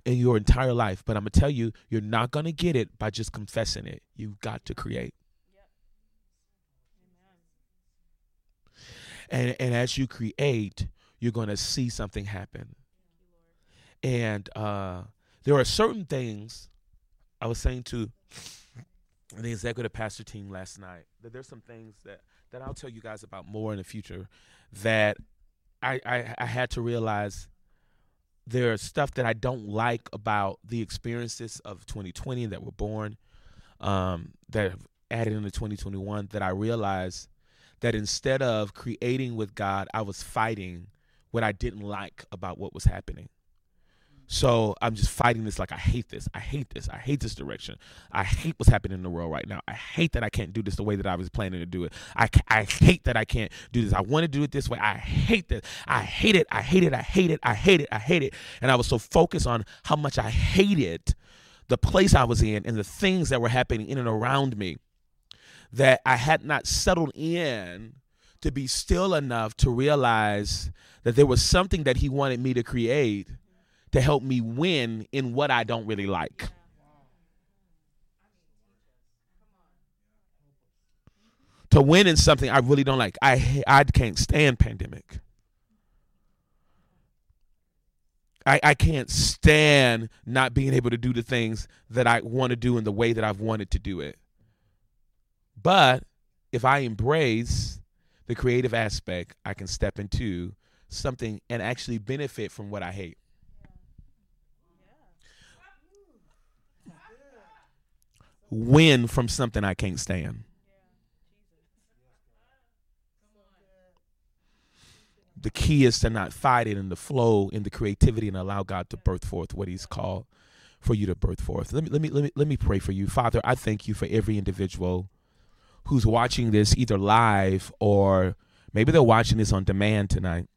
in your entire life. But I'm gonna tell you, you're not gonna get it by just confessing it. You've got to create. And and as you create, you're gonna see something happen. And uh, there are certain things I was saying to the executive pastor team last night that there's some things that that I'll tell you guys about more in the future that I, I, I had to realize there's stuff that I don't like about the experiences of 2020 that were born, um, that have added into 2021. That I realized that instead of creating with God, I was fighting what I didn't like about what was happening. So I'm just fighting this like I hate this. I hate this. I hate this direction. I hate what's happening in the world right now. I hate that I can't do this the way that I was planning to do it. I, I hate that I can't do this. I want to do it this way. I hate this. I hate it. I hate it. I hate it. I hate it. I hate it. And I was so focused on how much I hated the place I was in and the things that were happening in and around me that I had not settled in to be still enough to realize that there was something that he wanted me to create to help me win in what I don't really like. To win in something I really don't like. I I can't stand pandemic. I, I can't stand not being able to do the things that I want to do in the way that I've wanted to do it. But if I embrace the creative aspect, I can step into something and actually benefit from what I hate. Win from something I can't stand. The key is to not fight it in the flow, in the creativity, and allow God to birth forth what He's called for you to birth forth. Let me let me let me let me pray for you, Father. I thank you for every individual who's watching this either live or maybe they're watching this on demand tonight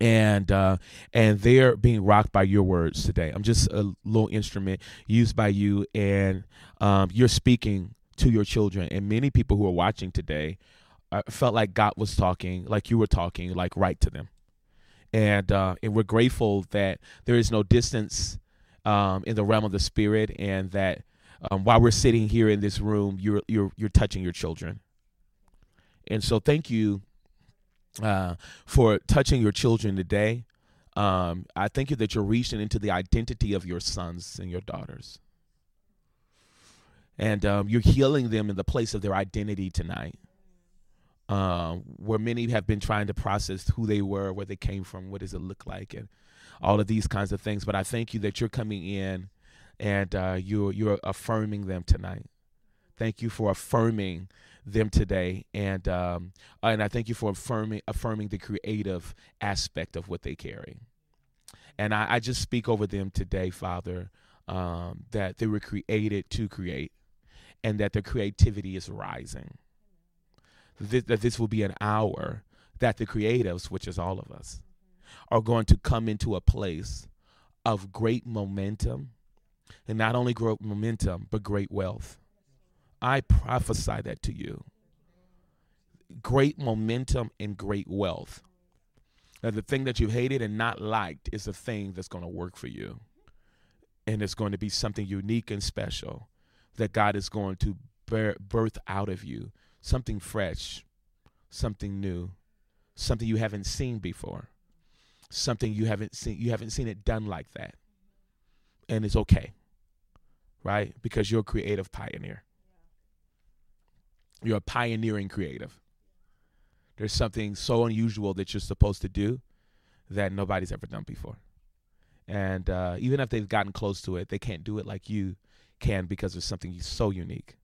and uh, and they're being rocked by your words today. I'm just a little instrument used by you, and um, you're speaking to your children. And many people who are watching today uh, felt like God was talking, like you were talking, like right to them. And uh, and we're grateful that there is no distance um, in the realm of the spirit, and that um, while we're sitting here in this room, you're you're you're touching your children. And so, thank you uh, for touching your children today. Um, I thank you that you're reaching into the identity of your sons and your daughters. And um, you're healing them in the place of their identity tonight. Uh, where many have been trying to process who they were, where they came from, what does it look like, and all of these kinds of things. But I thank you that you're coming in and uh, you're you're affirming them tonight. Thank you for affirming them today, and um, and I thank you for affirming affirming the creative aspect of what they carry. And I, I just speak over them today, Father, um, that they were created to create, and that their creativity is rising. This, that this will be an hour that the creatives, which is all of us, are going to come into a place of great momentum, and not only great momentum, but great wealth. I prophesy that to you. Great momentum and great wealth. Now, the thing that you hated and not liked is the thing that's going to work for you. And it's going to be something unique and special that God is going to birth out of you. Something fresh, something new, something you haven't seen before, something you haven't seen. You haven't seen it done like that, and it's okay, right? Because you're a creative pioneer. You're a pioneering creative. There's something so unusual that you're supposed to do that nobody's ever done before. And uh, even if they've gotten close to it, they can't do it like you can because there's something so unique,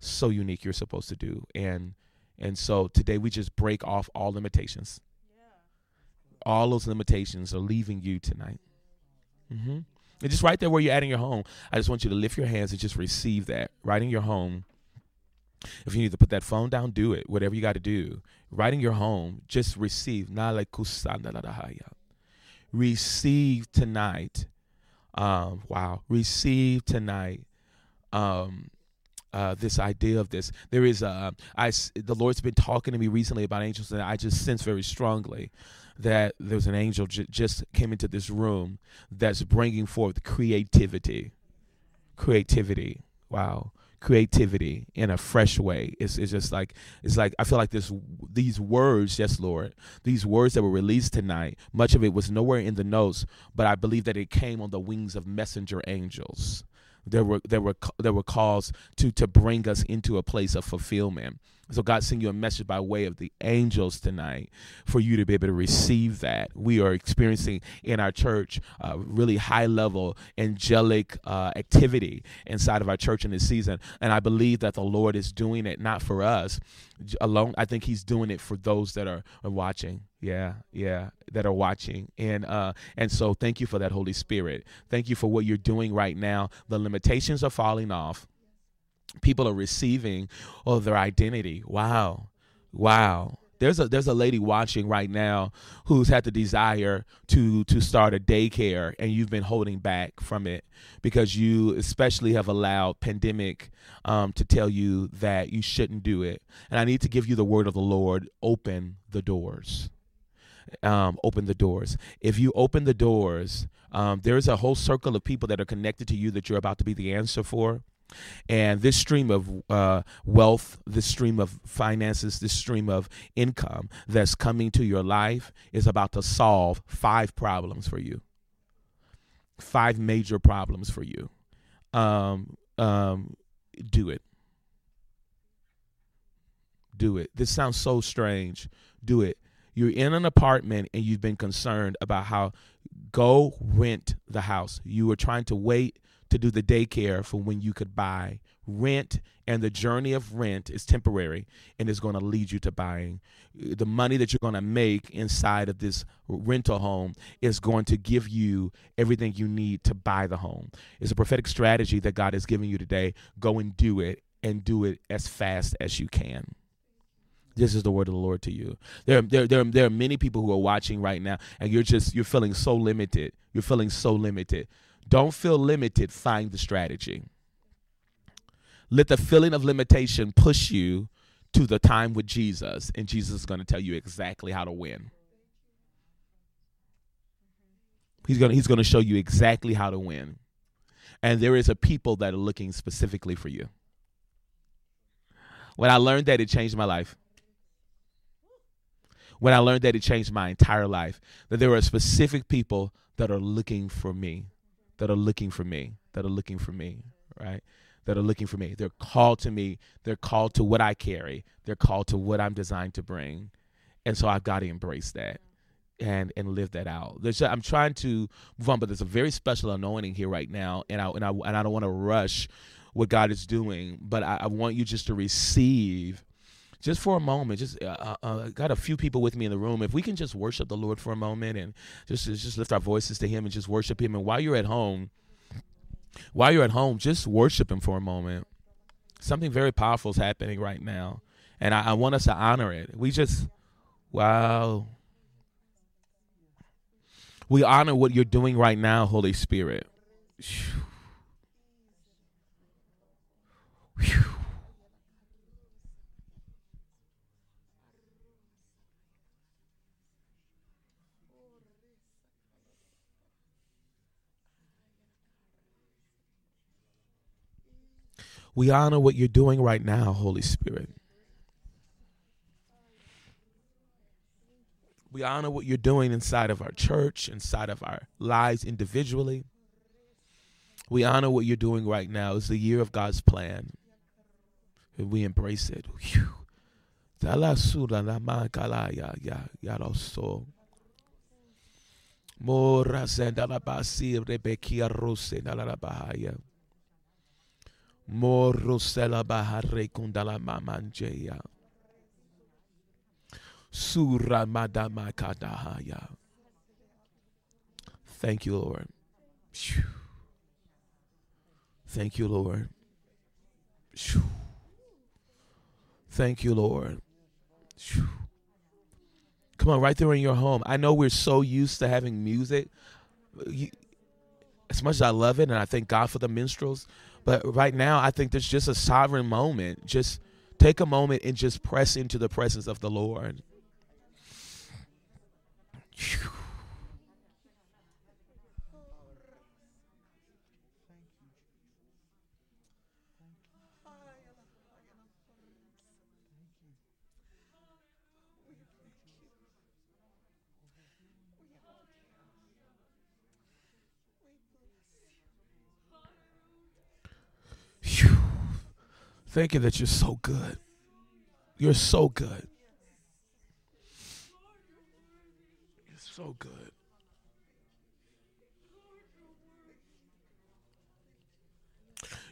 so unique you're supposed to do. And and so today we just break off all limitations. Yeah. All those limitations are leaving you tonight. Mm-hmm. And just right there where you're at in your home, I just want you to lift your hands and just receive that right in your home. If you need to put that phone down, do it. Whatever you got to do. Right in your home, just receive. Receive tonight. Um, wow. Receive tonight. Um, uh, this idea of this. There is a, I, the Lord's been talking to me recently about angels, and I just sense very strongly that there's an angel j- just came into this room that's bringing forth creativity. Creativity. Wow. Creativity in a fresh way. It's, it's just like it's like I feel like this these words, yes, Lord, these words that were released tonight. Much of it was nowhere in the notes, but I believe that it came on the wings of messenger angels there were there were there were calls to to bring us into a place of fulfillment. So God sent you a message by way of the angels tonight for you to be able to receive that. We are experiencing in our church really high level angelic uh, activity inside of our church in this season, and I believe that the Lord is doing it not for us alone. I think He's doing it for those that are watching. Yeah, yeah, that are watching, and uh, and so thank you for that, Holy Spirit. Thank you for what you're doing right now. The limitations are falling off. People are receiving oh their identity. Wow. Wow. There's a there's a lady watching right now who's had the desire to to start a daycare and you've been holding back from it because you especially have allowed pandemic um, to tell you that you shouldn't do it. And i need to give you the word of the lord. Open the doors um, open the doors if you open the doors um, there's a whole circle of people that are connected to you that you're about to be the answer for and this stream of uh, wealth, this stream of finances, this stream of income that's coming to your life is about to solve five problems for you. Five major problems for you. Um, um, do it. Do it. This sounds so strange. Do it. You're in an apartment and you've been concerned about how go rent the house. You were trying to wait to do the daycare for when you could buy rent and the journey of rent is temporary and is going to lead you to buying. The money that you're going to make inside of this rental home is going to give you everything you need to buy the home. It's a prophetic strategy that god is giving you today. Go and do it and do it as fast as you can this is the word of the Lord to you. There, there, there, there are many people who are watching right now, and you're just you're feeling so limited. You're feeling so limited. Don't feel limited, find the strategy. Let the feeling of limitation push you to the time with Jesus, and Jesus is going to tell you exactly how to win. He's going he's going to show you exactly how to win. And there is a people that are looking specifically for you. When I learned that, it changed my life. When I learned that, it changed my entire life. That there are specific people that are looking for me that are looking for me, that are looking for me, right? That are looking for me. They're called to me. They're called to what I carry. They're called to what I'm designed to bring. And so I've got to embrace that and and live that out. There's, I'm trying to move on, but there's a very special anointing here right now, and I and I and I don't want to rush what God is doing, but I, I want you just to receive just for a moment, just uh, uh, uh, got a few people with me in the room. If we can just worship the Lord for a moment and just just lift our voices to Him and just worship Him. And while you're at home, while you're at home, just worship Him for a moment. Something very powerful is happening right now, and I, I want us to honor it. We just, wow. We honor what you're doing right now, Holy Spirit. Whew. Whew. We honor what you're doing right now, Holy Spirit. We honor what you're doing inside of our church, inside of our lives individually. We honor what you're doing right now. It's the year of God's plan. And we embrace it. Bahaya. Morosela bahare kundala mamanjeya. Sura madama kadahaya. Thank you, Lord. Thank you, Lord. Thank you, Lord. Come on, right there in your home. I know we're so used to having music. As much as I love it, and I thank God for the minstrels, but right now I think there's just a sovereign moment. Just take a moment and just press into the presence of the Lord. Phew. Thank you that you're so good. You're so good. You're so good.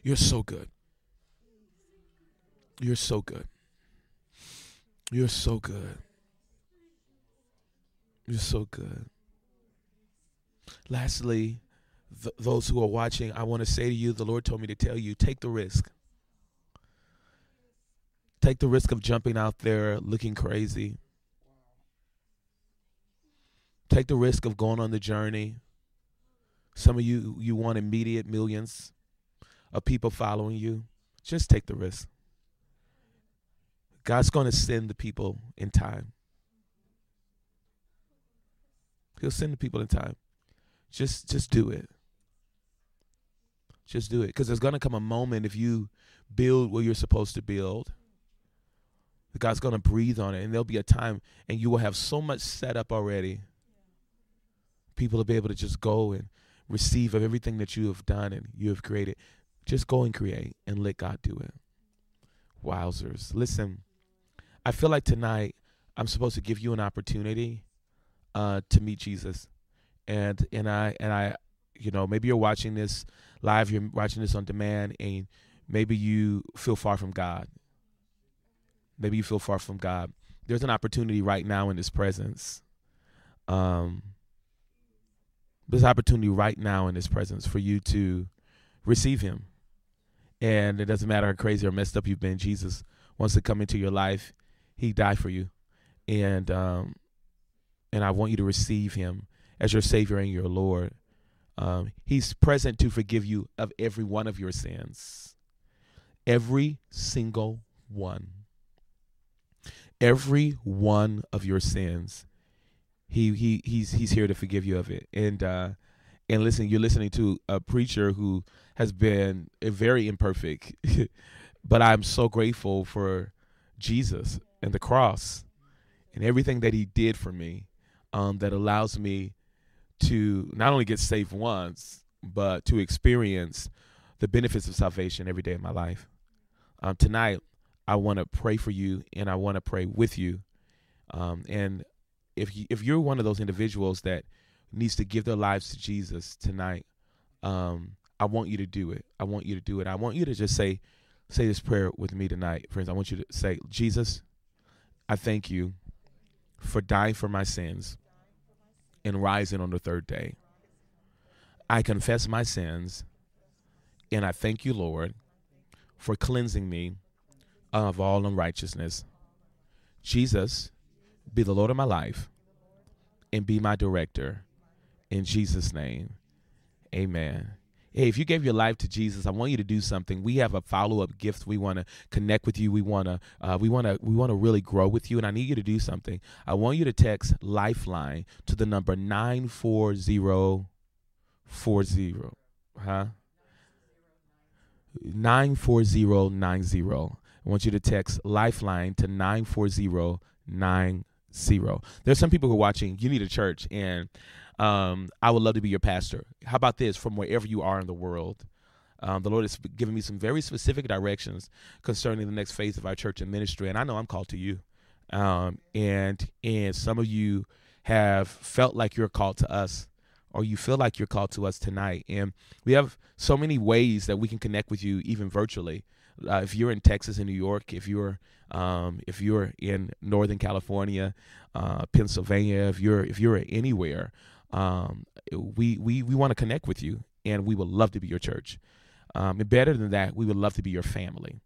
You're so good. You're so good. You're so good. You're so good. Lastly, th- those who are watching, I want to say to you, the Lord told me to tell you, take the risk. Take the risk of jumping out there looking crazy. Take the risk of going on the journey. Some of you you want immediate millions of people following you. Just take the risk. God's going to send the people in time. He'll send the people in time. Just just do it. Just do it because there's going to come a moment if you build what you're supposed to build. God's going to breathe on it and there'll be a time and you will have so much set up already. People will be able to just go and receive of everything that you have done and you have created. Just go and create and let God do it. Wowzers. Listen, I feel like tonight I'm supposed to give you an opportunity uh, to meet Jesus. And and I and I you know, maybe you're watching this live, you're watching this on demand, and maybe you feel far from God. Maybe you feel far from God. There's an opportunity right now in His presence. Um, there's opportunity right now in His presence for you to receive Him. And it doesn't matter how crazy or messed up you've been. Jesus wants to come into your life. He died for you, and um, and I want you to receive Him as your Savior and your Lord. Um, he's present to forgive you of every one of your sins. Every single one. Every one of your sins. He he he's he's here to forgive you of it. And uh and listen, you're listening to a preacher who has been very imperfect. but I'm so grateful for Jesus and the cross and everything that he did for me um, that allows me to not only get saved once, but to experience the benefits of salvation every day of my life. Um, tonight, I want to pray for you, and I want to pray with you. Um, and if you, if you're one of those individuals that needs to give their lives to Jesus tonight, um, I want you to do it. I want you to do it. I want you to just say say this prayer with me tonight, friends. I want you to say, Jesus, I thank you for dying for my sins and rising on the third day. I confess my sins, and I thank you, Lord, for cleansing me of all unrighteousness. Jesus, be the Lord of my life and be my director. In Jesus' name, amen. Hey, if you gave your life to Jesus, I want you to do something. We have a follow-up gift. We want to connect with you. We want to uh, we want to we want to really grow with you and I need you to do something. I want you to text Lifeline to the number 94040. Huh? 94090. I want you to text Lifeline to 94090. There's some people who are watching, you need a church and um, I would love to be your pastor. How about this? From wherever you are in the world, um, the Lord has given me some very specific directions concerning the next phase of our church and ministry, and I know I'm called to you. Um, and and some of you have felt like you're called to us, or you feel like you're called to us tonight. And we have so many ways that we can connect with you, even virtually. Uh, if you're in Texas and New York, if you're um, if you're in Northern California, uh, Pennsylvania, if you're if you're anywhere, um, we we we want to connect with you and we would love to be your church. Um, and better than that, we would love to be your family.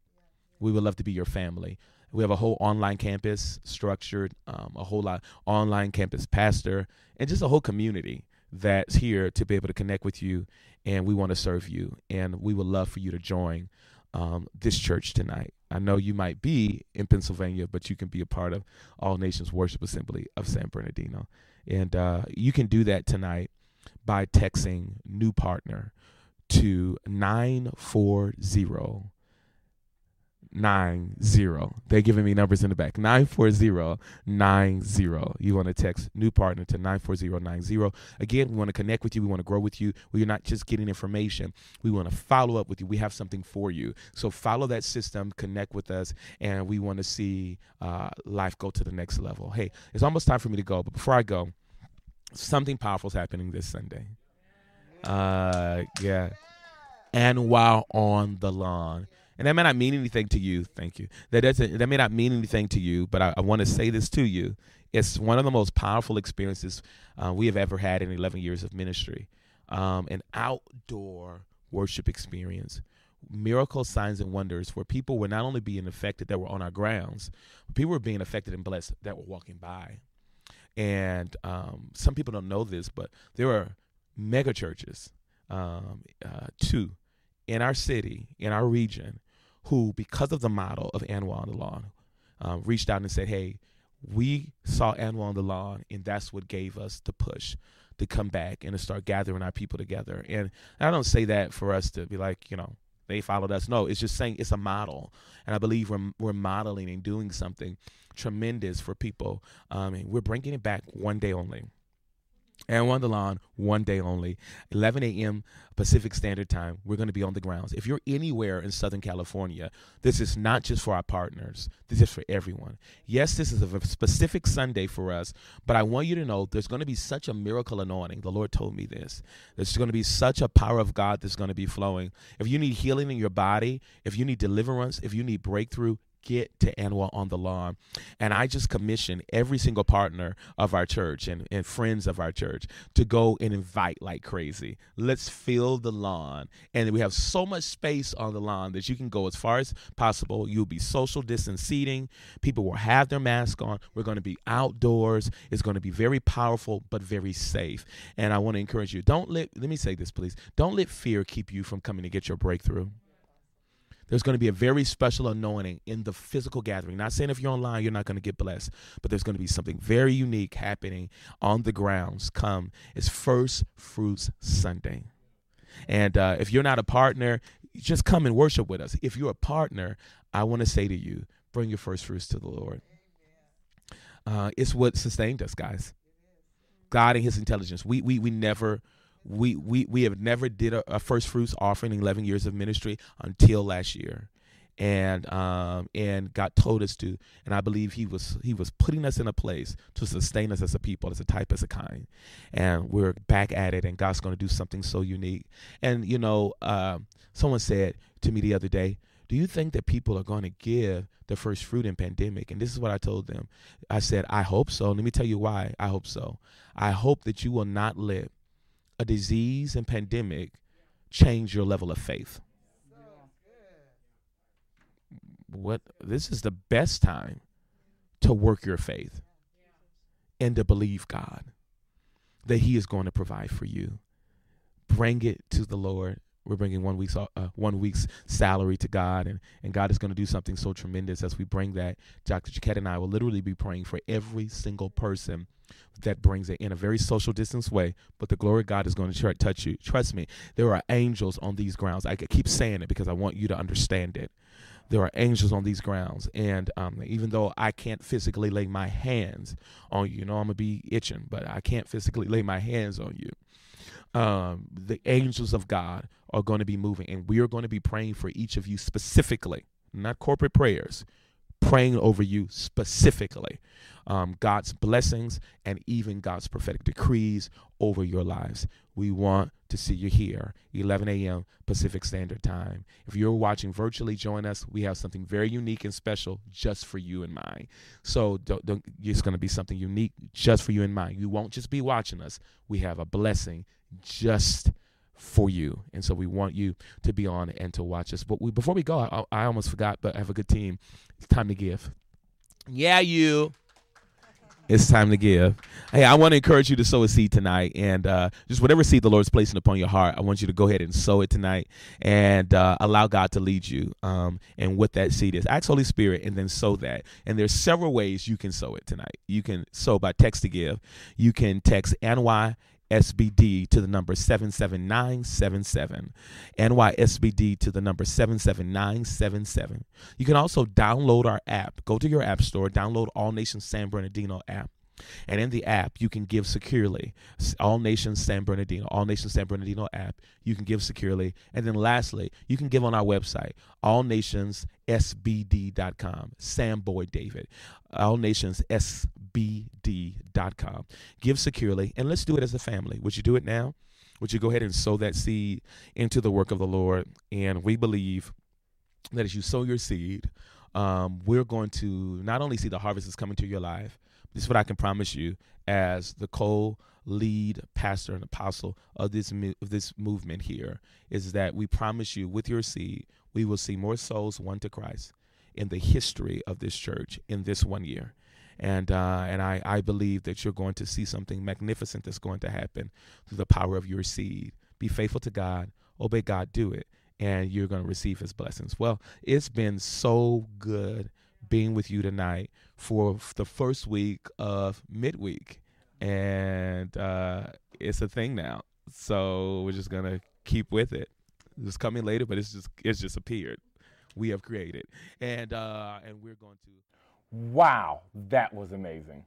We would love to be your family. We have a whole online campus structured, um, a whole lot online campus pastor, and just a whole community that's here to be able to connect with you. And we want to serve you. And we would love for you to join um, this church tonight. I know you might be in Pennsylvania, but you can be a part of All Nations Worship Assembly of San Bernardino. And uh, you can do that tonight by texting new partner to 940 nine zero. They're giving me numbers in the back. Nine four zero nine zero. You want to text new partner to nine four zero nine zero. Again, we want to connect with you. We want to grow with you. We're not just getting information. We want to follow up with you. We have something for you. So follow that system, connect with us, and we want to see uh, life go to the next level. Hey, it's almost time for me to go, but before I go, something powerful is happening this Sunday. Uh, yeah. And while on the lawn, and that may not mean anything to you. Thank you. That doesn't. That may not mean anything to you, but I, I want to say this to you. It's one of the most powerful experiences uh, we have ever had in 11 years of ministry. Um, an outdoor worship experience, miracle signs and wonders, where people were not only being affected that were on our grounds, people were being affected and blessed that were walking by. And um, some people don't know this, but there are mega churches, um, uh, two in our city, in our region, who, because of the model of Anwa on the Lawn, um, reached out and said, hey, we saw Anwa on the Lawn, and that's what gave us the push to come back and to start gathering our people together. And I don't say that for us to be like, you know, they followed us. No, it's just saying it's a model. And I believe we're, we're modeling and doing something tremendous for people. Um, and we're bringing it back one day only and Wonderlawn one day only, 11 a.m. Pacific Standard Time. We're going to be on the grounds. If you're anywhere in Southern California, this is not just for our partners, this is for everyone. Yes, this is a specific Sunday for us, but I want you to know there's going to be such a miracle anointing. The Lord told me this. There's going to be such a power of God that's going to be flowing. If you need healing in your body, if you need deliverance, if you need breakthrough, get to Anwa on the lawn. And I just commission every single partner of our church and, and friends of our church to go and invite like crazy. Let's fill the lawn. And we have so much space on the lawn that you can go as far as possible. You'll be social distance seating. People will have their mask on. We're going to be outdoors. It's going to be very powerful, but very safe. And I want to encourage you don't let, let me say this, please. Don't let fear keep you from coming to get your breakthrough there's going to be a very special anointing in the physical gathering. Not saying if you're online, you're not going to get blessed, but there's going to be something very unique happening on the grounds. Come, it's First Fruits Sunday. And uh, if you're not a partner, just come and worship with us. If you're a partner, I want to say to you, bring your first fruits to the Lord. Uh, it's what sustained us, guys. God and His intelligence. We we we never we we we have never did a, a, first fruits offering in 11 years of ministry until last year. And um and God told us to. And I believe he was he was putting us in a place to sustain us as a people as a type as a kind. And we're back at it and God's going to do something so unique. And you know uh, someone said to me the other day do you think that people are going to give the first fruit in pandemic? And this is what I told them. I said I hope so. Let me tell you why I hope so. I hope that you will not let a disease and pandemic change your level of faith. What this is the best time to work your faith and to believe God that He is going to provide for you. Bring it to the Lord. We're bringing one week's uh, one week's salary to God, and, and God is going to do something so tremendous as we bring that. Dr. Jaquette and I will literally be praying for every single person that brings it in a very social distance way, but the glory of God is going to touch you. Trust me, there are angels on these grounds. I keep saying it because I want you to understand it. There are angels on these grounds, and um, even though I can't physically lay my hands on you, you know I'm gonna be itching, but I can't physically lay my hands on you. Um, the angels of God are going to be moving, and we are going to be praying for each of you specifically, not corporate prayers, praying over you specifically um, God's blessings and even God's prophetic decrees over your lives. We want to see you here, 11 a.m. Pacific Standard Time. If you're watching virtually, join us. We have something very unique and special just for you and mine. So don't, don't, it's going to be something unique just for you and mine. You won't just be watching us. We have a blessing just for you. And so we want you to be on and to watch us. But we, before we go, I, I almost forgot, but I have a good team. It's time to give. Yeah, you. It's time to give. Hey, I want to encourage you to sow a seed tonight, and uh, just whatever seed the Lord's placing upon your heart, I want you to go ahead and sow it tonight, and uh, allow God to lead you. Um, and what that seed is, ask Holy Spirit, and then sow that. And there's several ways you can sow it tonight. You can sow by text to give. You can text NY SBD to the number 77977. NYSBD to the number 77977. You can also download our app. Go to your app store, download All Nations San Bernardino app. And in the app, you can give securely. All Nations San Bernardino, All Nations San Bernardino app, you can give securely. And then lastly, you can give on our website, allnationsSBD.com. Sam Boyd David, allnationsSBD.com. Give securely, and let's do it as a family. Would you do it now? Would you go ahead and sow that seed into the work of the Lord? And we believe that as you sow your seed, um, we're going to not only see the harvest is coming to your life, this is what I can promise you as the co lead pastor and apostle of this of this movement here is that we promise you with your seed we will see more souls won to Christ in the history of this church in this one year and uh, and I, I believe that you're going to see something magnificent that's going to happen through the power of your seed be faithful to God obey God do it and you're going to receive his blessings well it's been so good being with you tonight for the first week of midweek. And uh, it's a thing now. So we're just to keep with it. It's coming later, but it's just it's just appeared. We have created. And uh, and we're going to Wow, that was amazing.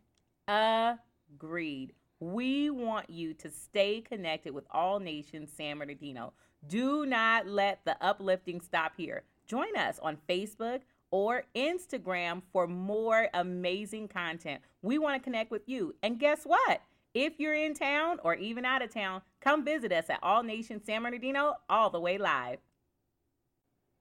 Agreed. We want you to stay connected with All Nations San Bernardino. Do not let the uplifting stop here. Join us on Facebook, or Instagram for more amazing content. We want to connect with you. And guess what? If you're in town or even out of town, come visit us at All Nations San Bernardino all the way live.